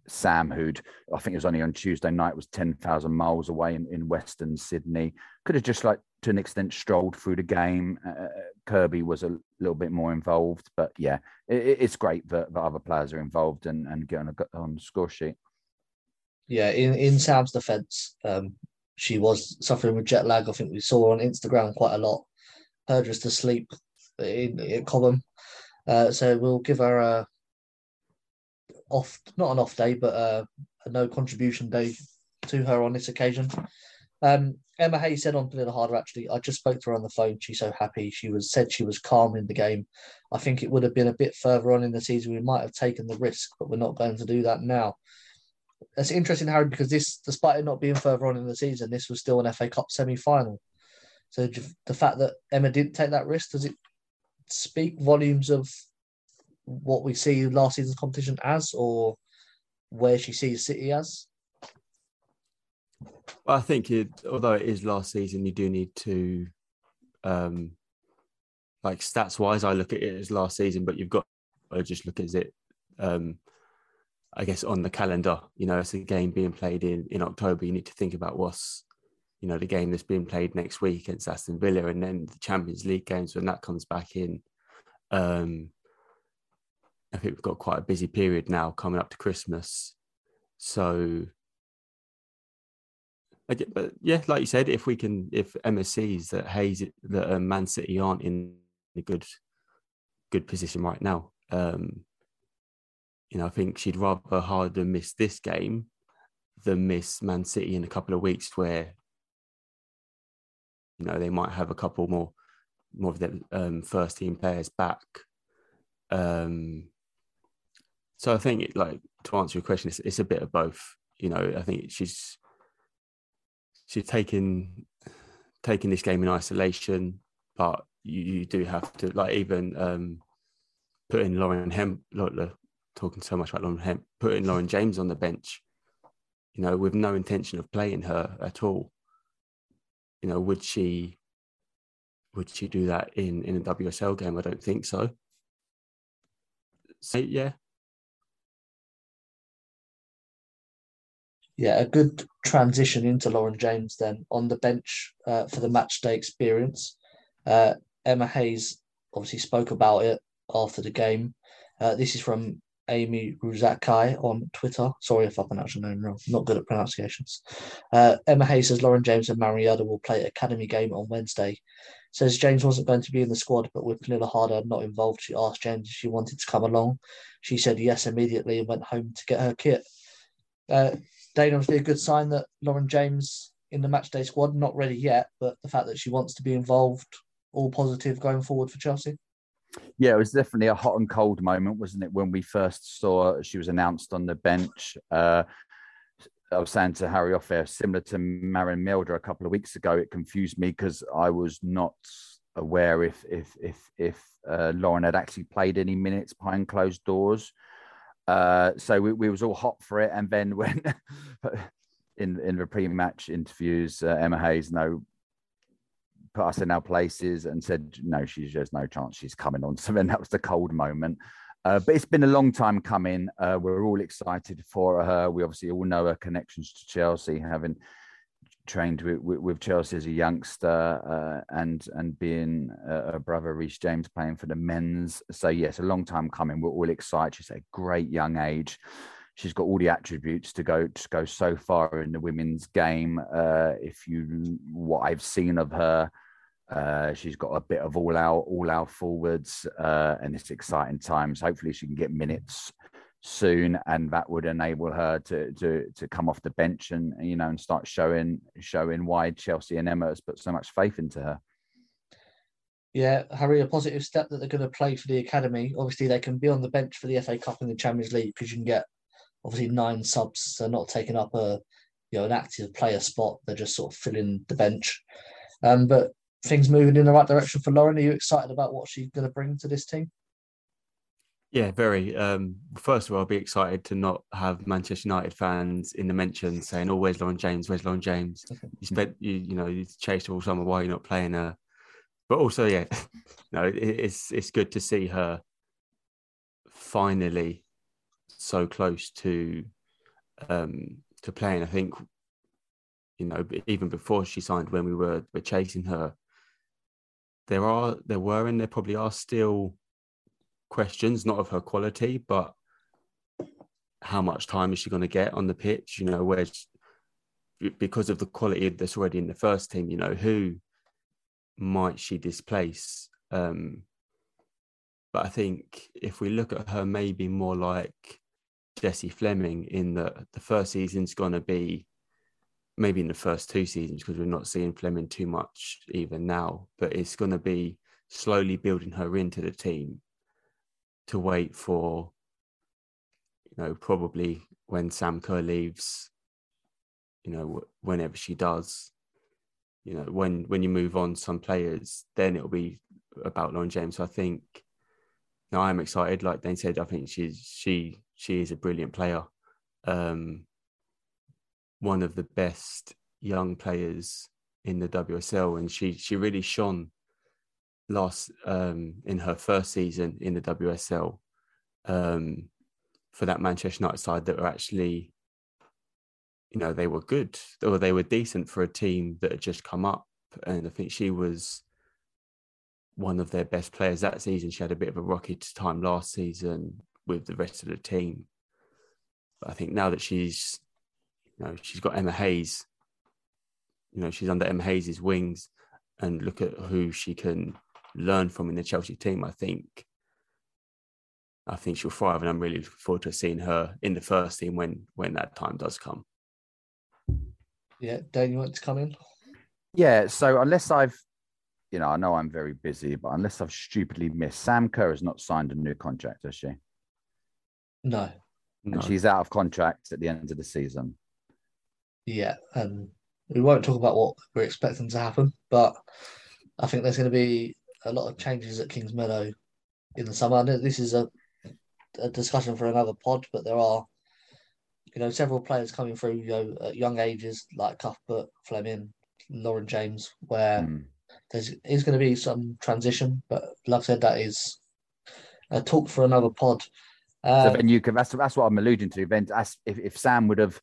Sam, who'd I think it was only on Tuesday night, was ten thousand miles away in, in Western Sydney, could have just like to an extent strolled through the game. Uh, Kirby was a little bit more involved, but yeah, it, it's great that, that other players are involved and, and get on a on the score sheet. Yeah, in in Sam's defence, um, she was suffering with jet lag. I think we saw on Instagram quite a lot. Her just asleep in, in Cobham. Uh, so we'll give her a off, not an off day, but a, a no contribution day to her on this occasion. Um, Emma Hayes said on the Harder, actually, I just spoke to her on the phone. She's so happy. She was said she was calm in the game. I think it would have been a bit further on in the season. We might have taken the risk, but we're not going to do that now. That's interesting, Harry, because this, despite it not being further on in the season, this was still an FA Cup semi final. So the fact that Emma didn't take that risk, does it speak volumes of what we see last season's competition as, or where she sees City as? Well, I think it, although it is last season, you do need to, um, like stats wise, I look at it as last season, but you've got to just look at it, um, I guess, on the calendar. You know, it's a game being played in in October. You need to think about what's you know the game that's being played next week against Aston Villa, and then the Champions League games when that comes back in. Um, I think we've got quite a busy period now coming up to Christmas, so. But yeah, like you said, if we can, if MSCs that Hayes that um, Man City aren't in a good, good position right now, um, you know, I think she'd rather Harder miss this game than miss Man City in a couple of weeks where you know, they might have a couple more more of um, first team players back. Um, so I think, it, like to answer your question, it's, it's a bit of both. You know, I think she's she's taken taking this game in isolation, but you, you do have to like even um, putting Lauren Hemp, talking so much about Lauren Hemp, putting Lauren James on the bench, you know, with no intention of playing her at all you know, would she would she do that in in a WSL game? I don't think so. So yeah. Yeah, a good transition into Lauren James then on the bench uh, for the match day experience. Uh, Emma Hayes obviously spoke about it after the game. Uh, this is from Amy Ruzakai on Twitter. Sorry if I pronounced your name wrong. Not good at pronunciations. Uh, Emma Hayes says Lauren James and Mariota will play academy game on Wednesday. Says James wasn't going to be in the squad, but with Pernille Harder not involved, she asked James if she wanted to come along. She said yes immediately and went home to get her kit. Uh, obviously a good sign that Lauren James in the matchday squad, not ready yet, but the fact that she wants to be involved, all positive going forward for Chelsea. Yeah, it was definitely a hot and cold moment, wasn't it? When we first saw she was announced on the bench. Uh, I was saying to Harry off air, similar to Maren Mjelde a couple of weeks ago, it confused me because I was not aware if if if if uh, Lauren had actually played any minutes behind closed doors. Uh, so we, we was all hot for it, and then when (laughs) in in the pre-match interviews, uh, Emma Hayes, no, put us in our places and said, no, she's there's no chance she's coming on. (laughs) So then that was the cold moment. Uh, but it's been a long time coming. Uh, we're all excited for her. We obviously all know her connections to Chelsea, having trained with, with, Chelsea as a youngster, uh, and and being a, brother Reece James playing for the men's. So yes, a long time coming. We're all excited. She's a great young age. She's got all the attributes to go to go so far in the women's game. Uh, if you what I've seen of her, Uh, she's got a bit of all out, all out forwards, uh, and it's exciting times. Hopefully, she can get minutes soon, and that would enable her to to to come off the bench and you know and start showing showing why Chelsea and Emma has put so much faith into her. Yeah, Harry, a positive step that they're going to play for the academy. Obviously, they can be on the bench for the FA Cup and the Champions League because you can get obviously nine subs. They're not taking up a you know an active player spot. They're just sort of filling the bench. Um, but things moving in the right direction for Lauren. Are you excited about what she's going to bring to this team? Yeah, very. Um, first of all, I'll be excited to not have Manchester United fans in the mention saying, "Oh, where's Lauren James? Where's Lauren James?" You spent, you, you know, you chased all summer. Why are you not playing her? But also, yeah, (laughs) no, it, it's it's good to see her finally so close to um to playing. I think, you know, even before she signed, when we were were chasing her, there are there were and there probably are still questions, not of her quality, but how much time is she going to get on the pitch? You know, where because of the quality that's already in the first team, you know, who might she displace? Um, but I think if we look at her, maybe more like Jessie Fleming, in that the first season's going to be maybe in the first two seasons because we're not seeing Fleming too much even now, but it's going to be slowly building her into the team to wait for, you know, probably when Sam Kerr leaves, you know, whenever she does, you know, when when you move on some players, then it'll be about Lauren James. So I think now I'm excited. Like Dane said, I think she's she she is a brilliant player. Um, one of the best young players in the WSL, and she she really shone last um, in her first season in the WSL um, for that Manchester United side that were actually, you know, they were good or they were decent for a team that had just come up, and I think she was one of their best players that season. She had a bit of a rocky time last season with the rest of the team. But I think now that she's you know, she's got Emma Hayes. You know, she's under Emma Hayes's wings, and look at who she can learn from in the Chelsea team. I think, I think she'll thrive, and I'm really looking forward to seeing her in the first team when when that time does come. Yeah, Dan, you want to come in? Yeah. So unless I've, you know, I know I'm very busy, but unless I've stupidly missed, Sam Kerr has not signed a new contract, has she? No. And no. she's out of contract at the end of the season. Yeah, and we won't talk about what we're expecting to happen, but I think there's going to be a lot of changes at Kingsmeadow in the summer. this is a, a discussion for another pod, but there are, you know, several players coming through, you know, at young ages like Cuthbert, Fleming, Lauren James, where mm. there's is going to be some transition. But like I said, that is a talk for another pod. Um, so then you could, that's, that's what I'm alluding to. Then, if if Sam would have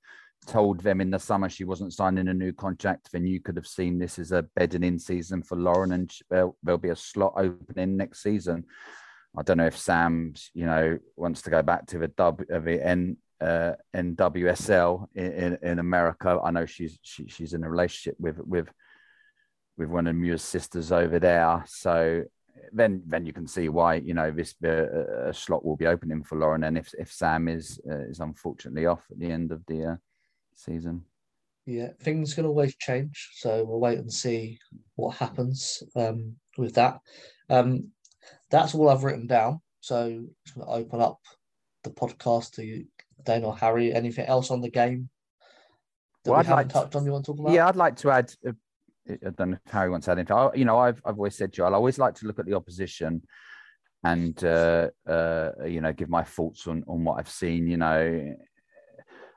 told them in the summer she wasn't signing a new contract, then you could have seen this as a bedding in season for Lauren, and there'll, there'll be a slot opening next season. I don't know if Sam, you know, wants to go back to the W of the N uh, NWSL in, in, in America. I know she's she, she's in a relationship with with with one of Mewis' sisters over there. So then then you can see why you know this uh, slot will be opening for Lauren. And if if Sam is uh, is unfortunately off at the end of the uh, season. Yeah, things can always change, so we'll wait and see what happens um, with that. Um, that's all I've written down. So I'm just going to open up the podcast to Dane or Harry. Anything else on the game that well, we I'd haven't like touched on? You want to talk about? Yeah, I'd like to add. I don't know if Harry wants to add anything. I, you know, I've I've always said, Joel, I always like to look at the opposition and uh, uh, you know give my thoughts on on what I've seen. You know,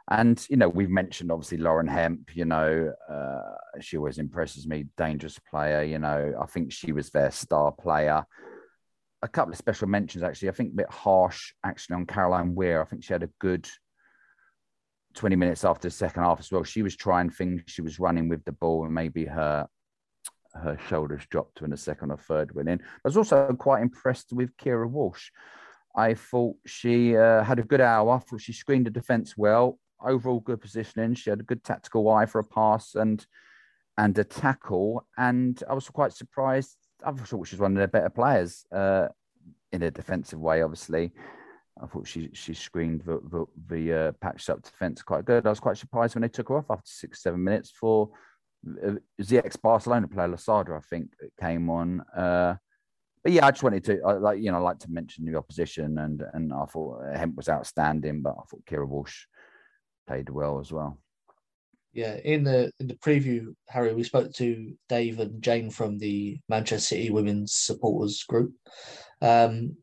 and you know, we've mentioned obviously Lauren Hemp. You know, uh, she always impresses me. Dangerous player. You know, I think she was their star player. A couple of special mentions actually. I think a bit harsh actually on Caroline Weir. I think she had a good 20 minutes after the second half as well. She was trying things. She was running with the ball, and maybe her her shoulders dropped when the second or third went in. I was also quite impressed with Keira Walsh. I thought she uh, had a good hour. I thought she screened the defence well overall good positioning. She had a good tactical eye for a pass, and and a tackle. And I was quite surprised. I thought she was one of their better players uh, in a defensive way, obviously. I thought she she screened the, the, the uh, patched up defense quite good. I was quite surprised when they took her off after six, seven minutes for uh, the ex Barcelona player Losada, I think, came on. Uh, but yeah, I just wanted to, I, like you know, I like to mention the opposition, and and I thought Hemp was outstanding, but I thought Keira Walsh played well as well. Yeah, in the in the preview, Harry, we spoke to Dave and Jane from the Manchester City Women's Supporters Group. Um,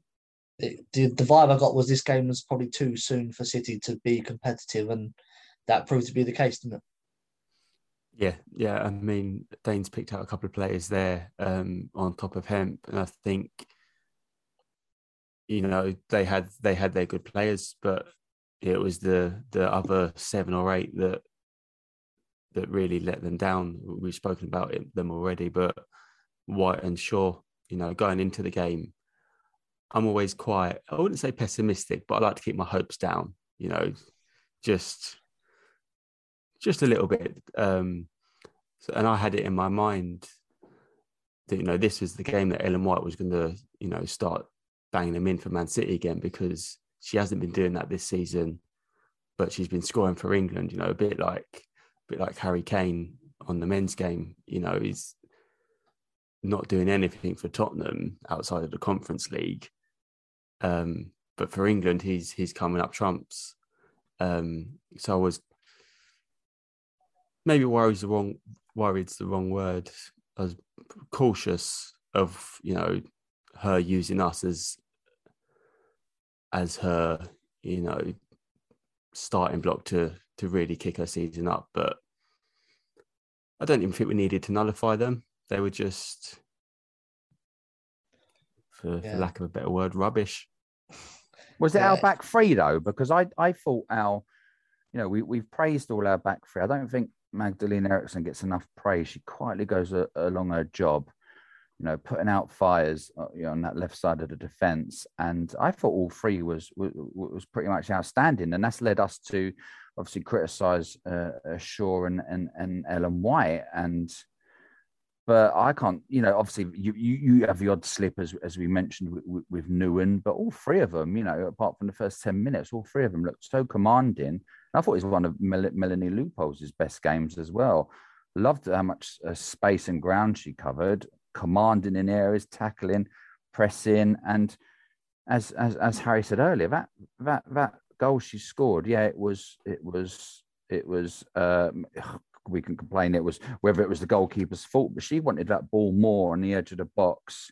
the, the vibe I got was this game was probably too soon for City to be competitive, and that proved to be the case, didn't it? Yeah, yeah. I mean, Dane's picked out a couple of players there um, on top of Hemp, and I think you know they had they had their good players, but it was the the other seven or eight that that really let them down. We've spoken about it, them already, but White and Shaw, you know, going into the game, I'm always quite, I wouldn't say pessimistic, but I like to keep my hopes down, you know, just just a little bit. Um, so, and I had it in my mind that, you know, this was the game that Ellen White was going to, you know, start banging them in for Man City again because she hasn't been doing that this season, but she's been scoring for England, you know, a bit like, a bit like Harry Kane on the men's game, you know, he's not doing anything for Tottenham outside of the Conference League. Um, but for England, he's he's coming up trumps. Um, so I was maybe worried's the wrong worried's the wrong word. I was cautious of you know her using us as as her you know starting block to to really kick her season up, but I don't even think we needed to nullify them. They were just for, yeah. for lack of a better word, rubbish. (laughs) Was it yeah. our back three though? Because I, I thought our, you know, we, we've praised all our back three. I don't think Magdalena Eriksson gets enough praise. She quietly goes a, along her job, you know, putting out fires uh, you know, on that left side of the defence. And I thought all three was, was, was pretty much outstanding, and that's led us to obviously criticise uh, Shaw and, and and Ellen White and but I can't, you know, obviously you, you, you have the odd slip as, as we mentioned with, with Nouwen, but all three of them, you know, apart from the first 10 minutes, all three of them looked so commanding. I thought it was one of Mel- Melanie Leupolz's best games as well. Loved how much uh, space and ground she covered, commanding in areas, tackling, pressing. And as, as, as Harry said earlier, that, that, that goal she scored, yeah, it was, it was, it was um, we can complain it was whether it was the goalkeeper's fault, but she wanted that ball more on the edge of the box.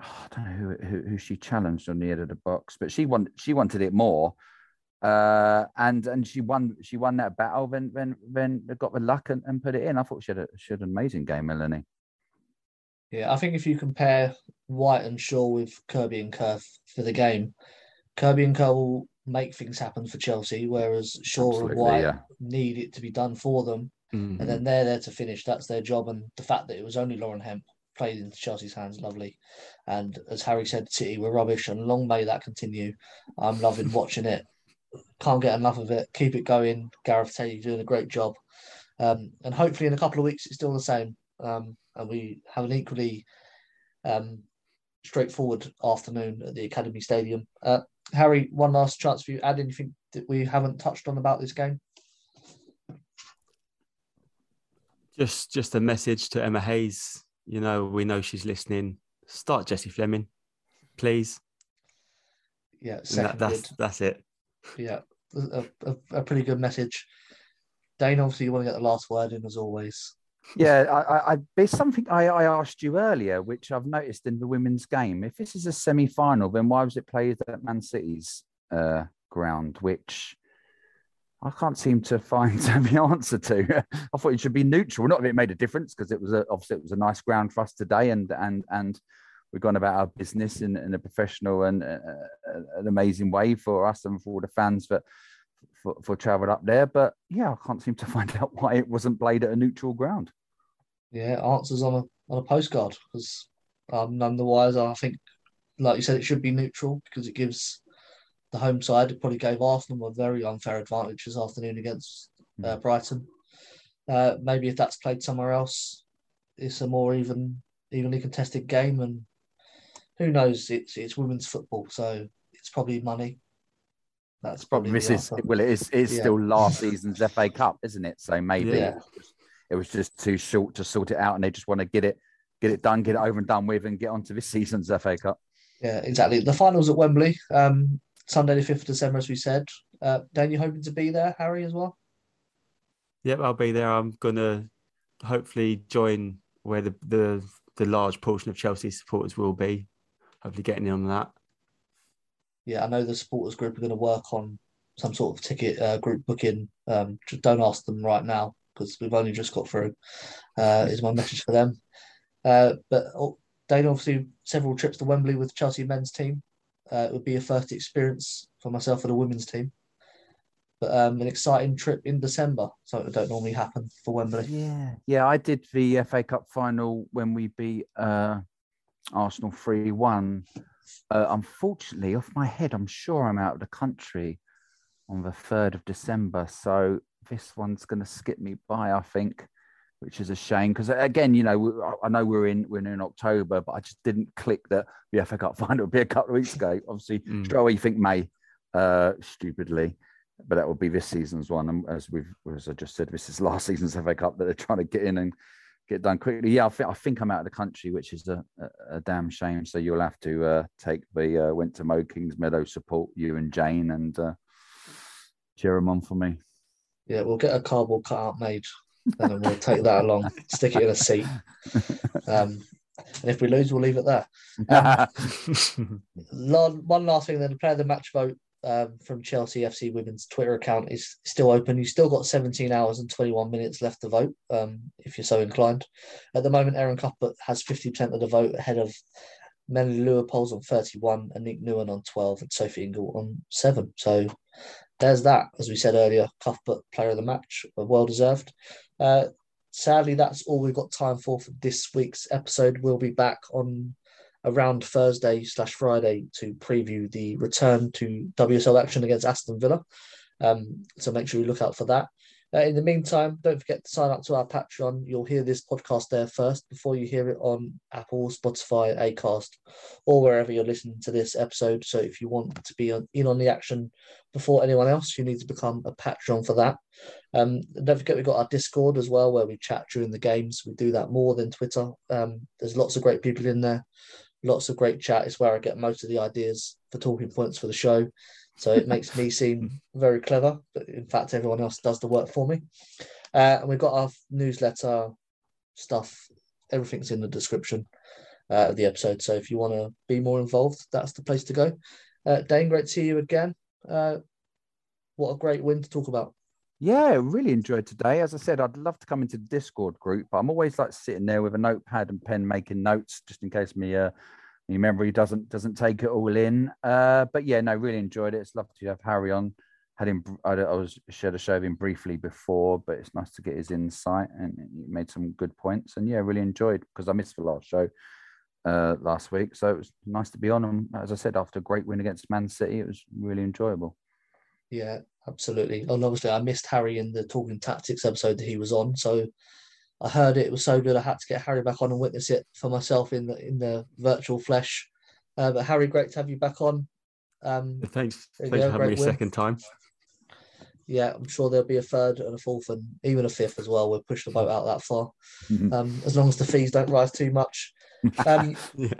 Oh, (sighs) I don't know who, who, who she challenged on the edge of the box, but she wanted she wanted it more, uh, and and she won she won that battle. Then then then got the luck and, and put it in. I thought she had a she had an amazing game, Melanie. Yeah, I think if you compare White and Shaw with Kirby and Kerr for the game, Kirby and Kerr will make things happen for Chelsea, whereas Shaw Absolutely, and White yeah. need it to be done for them. Mm-hmm. And then they're there to finish. That's their job. And the fact that it was only Lauren Hemp played into Chelsea's hands, lovely. And as Harry said, City were rubbish, and long may that continue. I'm loving (laughs) watching it. Can't get enough of it. Keep it going. Gareth Taylor doing a great job. Um, and hopefully in a couple of weeks it's still the same. Um, and we have an equally um, straightforward afternoon at the Academy Stadium. Uh, Harry, one last chance for you. Add anything that we haven't touched on about this game? Just just a message to Emma Hayes. You know, we know she's listening. Start Jessie Fleming, please. Yeah, that, that's that's it. Yeah, a, a, a, pretty good message. Dane, obviously, you want to get the last word in as always. Yeah, I, I, there's something I, I asked you earlier, which I've noticed in the women's game. If this is a semi-final, then why was it played at Man City's uh, ground? Which I can't seem to find (laughs) the answer to. I thought it should be neutral. Not that it made a difference because it was a, obviously it was a nice ground for us today, and and and we've gone about our business in, in a professional and uh, uh an amazing way for us and for all the fans that for, for traveled up there. But yeah, I can't seem to (laughs) find out why it wasn't played at a neutral ground. Yeah, answers on a on a postcard because um, none the wiser. I think, like you said, it should be neutral because it gives the home side. Probably gave Arsenal a very unfair advantage this afternoon against uh, hmm. Brighton. Uh, maybe if that's played somewhere else, it's a more even evenly contested game, and who knows? It's it's women's football, so it's probably money. That's probably this is well, it is it's yeah. still last (laughs) season's FA Cup, isn't it? So maybe yeah. it, was just, it was just too short to sort it out, and they just want to get it get it done, get it over and done with, and get on to this (laughs) season's FA Cup. Yeah, exactly. The finals at Wembley, um, Sunday the fifth of December, as we said. Uh, Dan, you hoping to be there, Harry, as well? Yep, I'll be there. I'm gonna hopefully join where the the, the large portion of Chelsea supporters will be. Hopefully, getting in on that. Yeah, I know the supporters group are going to work on some sort of ticket uh, group booking. Um, don't ask them right now because we've only just got through. Uh, is my message for them. Uh, but oh, Dane, obviously, several trips to Wembley with Chelsea men's team. Uh, it would be a first experience for myself for the women's team. But um, an exciting trip in December, so it don't normally happen for Wembley. Yeah, yeah, I did the FA Cup final when we beat uh, Arsenal three one. Uh, unfortunately, off my head, I'm sure I'm out of the country on the third of December, so this one's going to skip me by. I think which is a shame because again, you know, I know we're in we're in October, but I just didn't click that the FA Cup (laughs) final would be a couple of weeks ago. Obviously, mm. straight away you think May, uh, stupidly, but that will be this season's one. And as we've as I just said, this is last (laughs) season's FA Cup that they're trying to get in and get done quickly. Yeah, I think I think I'm out of the country, which is a, a, a damn shame. So you'll have to uh, take the uh, went to Mow Kingsmeadow support you and Jane and uh, cheer them on for me. Yeah, we'll get a cardboard cutout made and then we'll take that along, stick it in a seat. Um, and if we lose, we'll leave it there. (laughs) Um, one last thing, then the player of the match vote um, from Chelsea FC Women's Twitter account is still open. You've still got 17 hours and 21 minutes left to vote um, if you're so inclined. At the moment, Erin Cuthbert has 50% of the vote ahead of Melanie Leupolz on 31, Aniek Nouwen on 12, and Sophie Ingle on 7. So there's that. As we said earlier, Cuthbert player of the match, well deserved. Uh, sadly, that's all we've got time for for this week's episode. We'll be back on around Thursday slash Friday to preview the return to WSL action against Aston Villa. Um, so make sure you look out for that. Uh, in the meantime, don't forget to sign up to our Patreon. You'll hear this podcast there first before you hear it on Apple, Spotify, Acast, or wherever you're listening to this episode. So if you want to be on, in on the action before anyone else, you need to become a Patreon for that. Um, don't forget we've got our Discord as well, where we chat during the games. We do that more than Twitter. Um, there's lots of great people in there, lots of great chat. It's where I get most of the ideas for talking points for the show. So it makes me seem very clever, but in fact, everyone else does the work for me. Uh, and we've got our newsletter stuff. Everything's in the description uh, of the episode. So if you want to be more involved, that's the place to go. Uh, Dane, great to see you again. Uh, what a great win to talk about. Yeah, really enjoyed today. As I said, I'd love to come into the Discord group, but I'm always like sitting there with a notepad and pen making notes just in case me uh, Remember, he doesn't doesn't take it all in. Uh, but yeah, no, really enjoyed it. It's lovely to have Harry on. Had him, I, I was shared a show of him briefly before, but it's nice to get his insight and he made some good points. And yeah, really enjoyed because I missed the last show uh, last week, so it was nice to be on. And as I said, after a great win against Man City, it was really enjoyable. Yeah, absolutely. And obviously, I missed Harry in the Talking Tactics episode that he was on, so I heard it, it was so good. I had to get Harry back on and witness it for myself in the in the virtual flesh. Uh, but Harry, great to have you back on. Um, thanks, thanks for having me a win. second time. Yeah, I'm sure there'll be a third and a fourth and even a fifth as well. We'll push the boat out that far, mm-hmm. um, as long as the fees don't rise too much. (laughs) Um, yeah,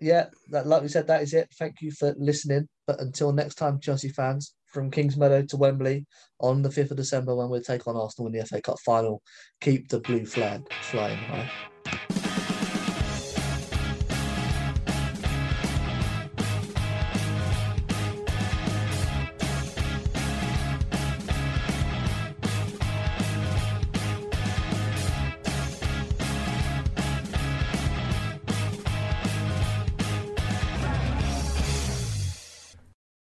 yeah. That, like we said, that is it. Thank you for listening. But until next time, Chelsea fans, from Kingsmeadow to Wembley on the 5th of December when we take on Arsenal in the FA Cup final. Keep the blue flag flying high.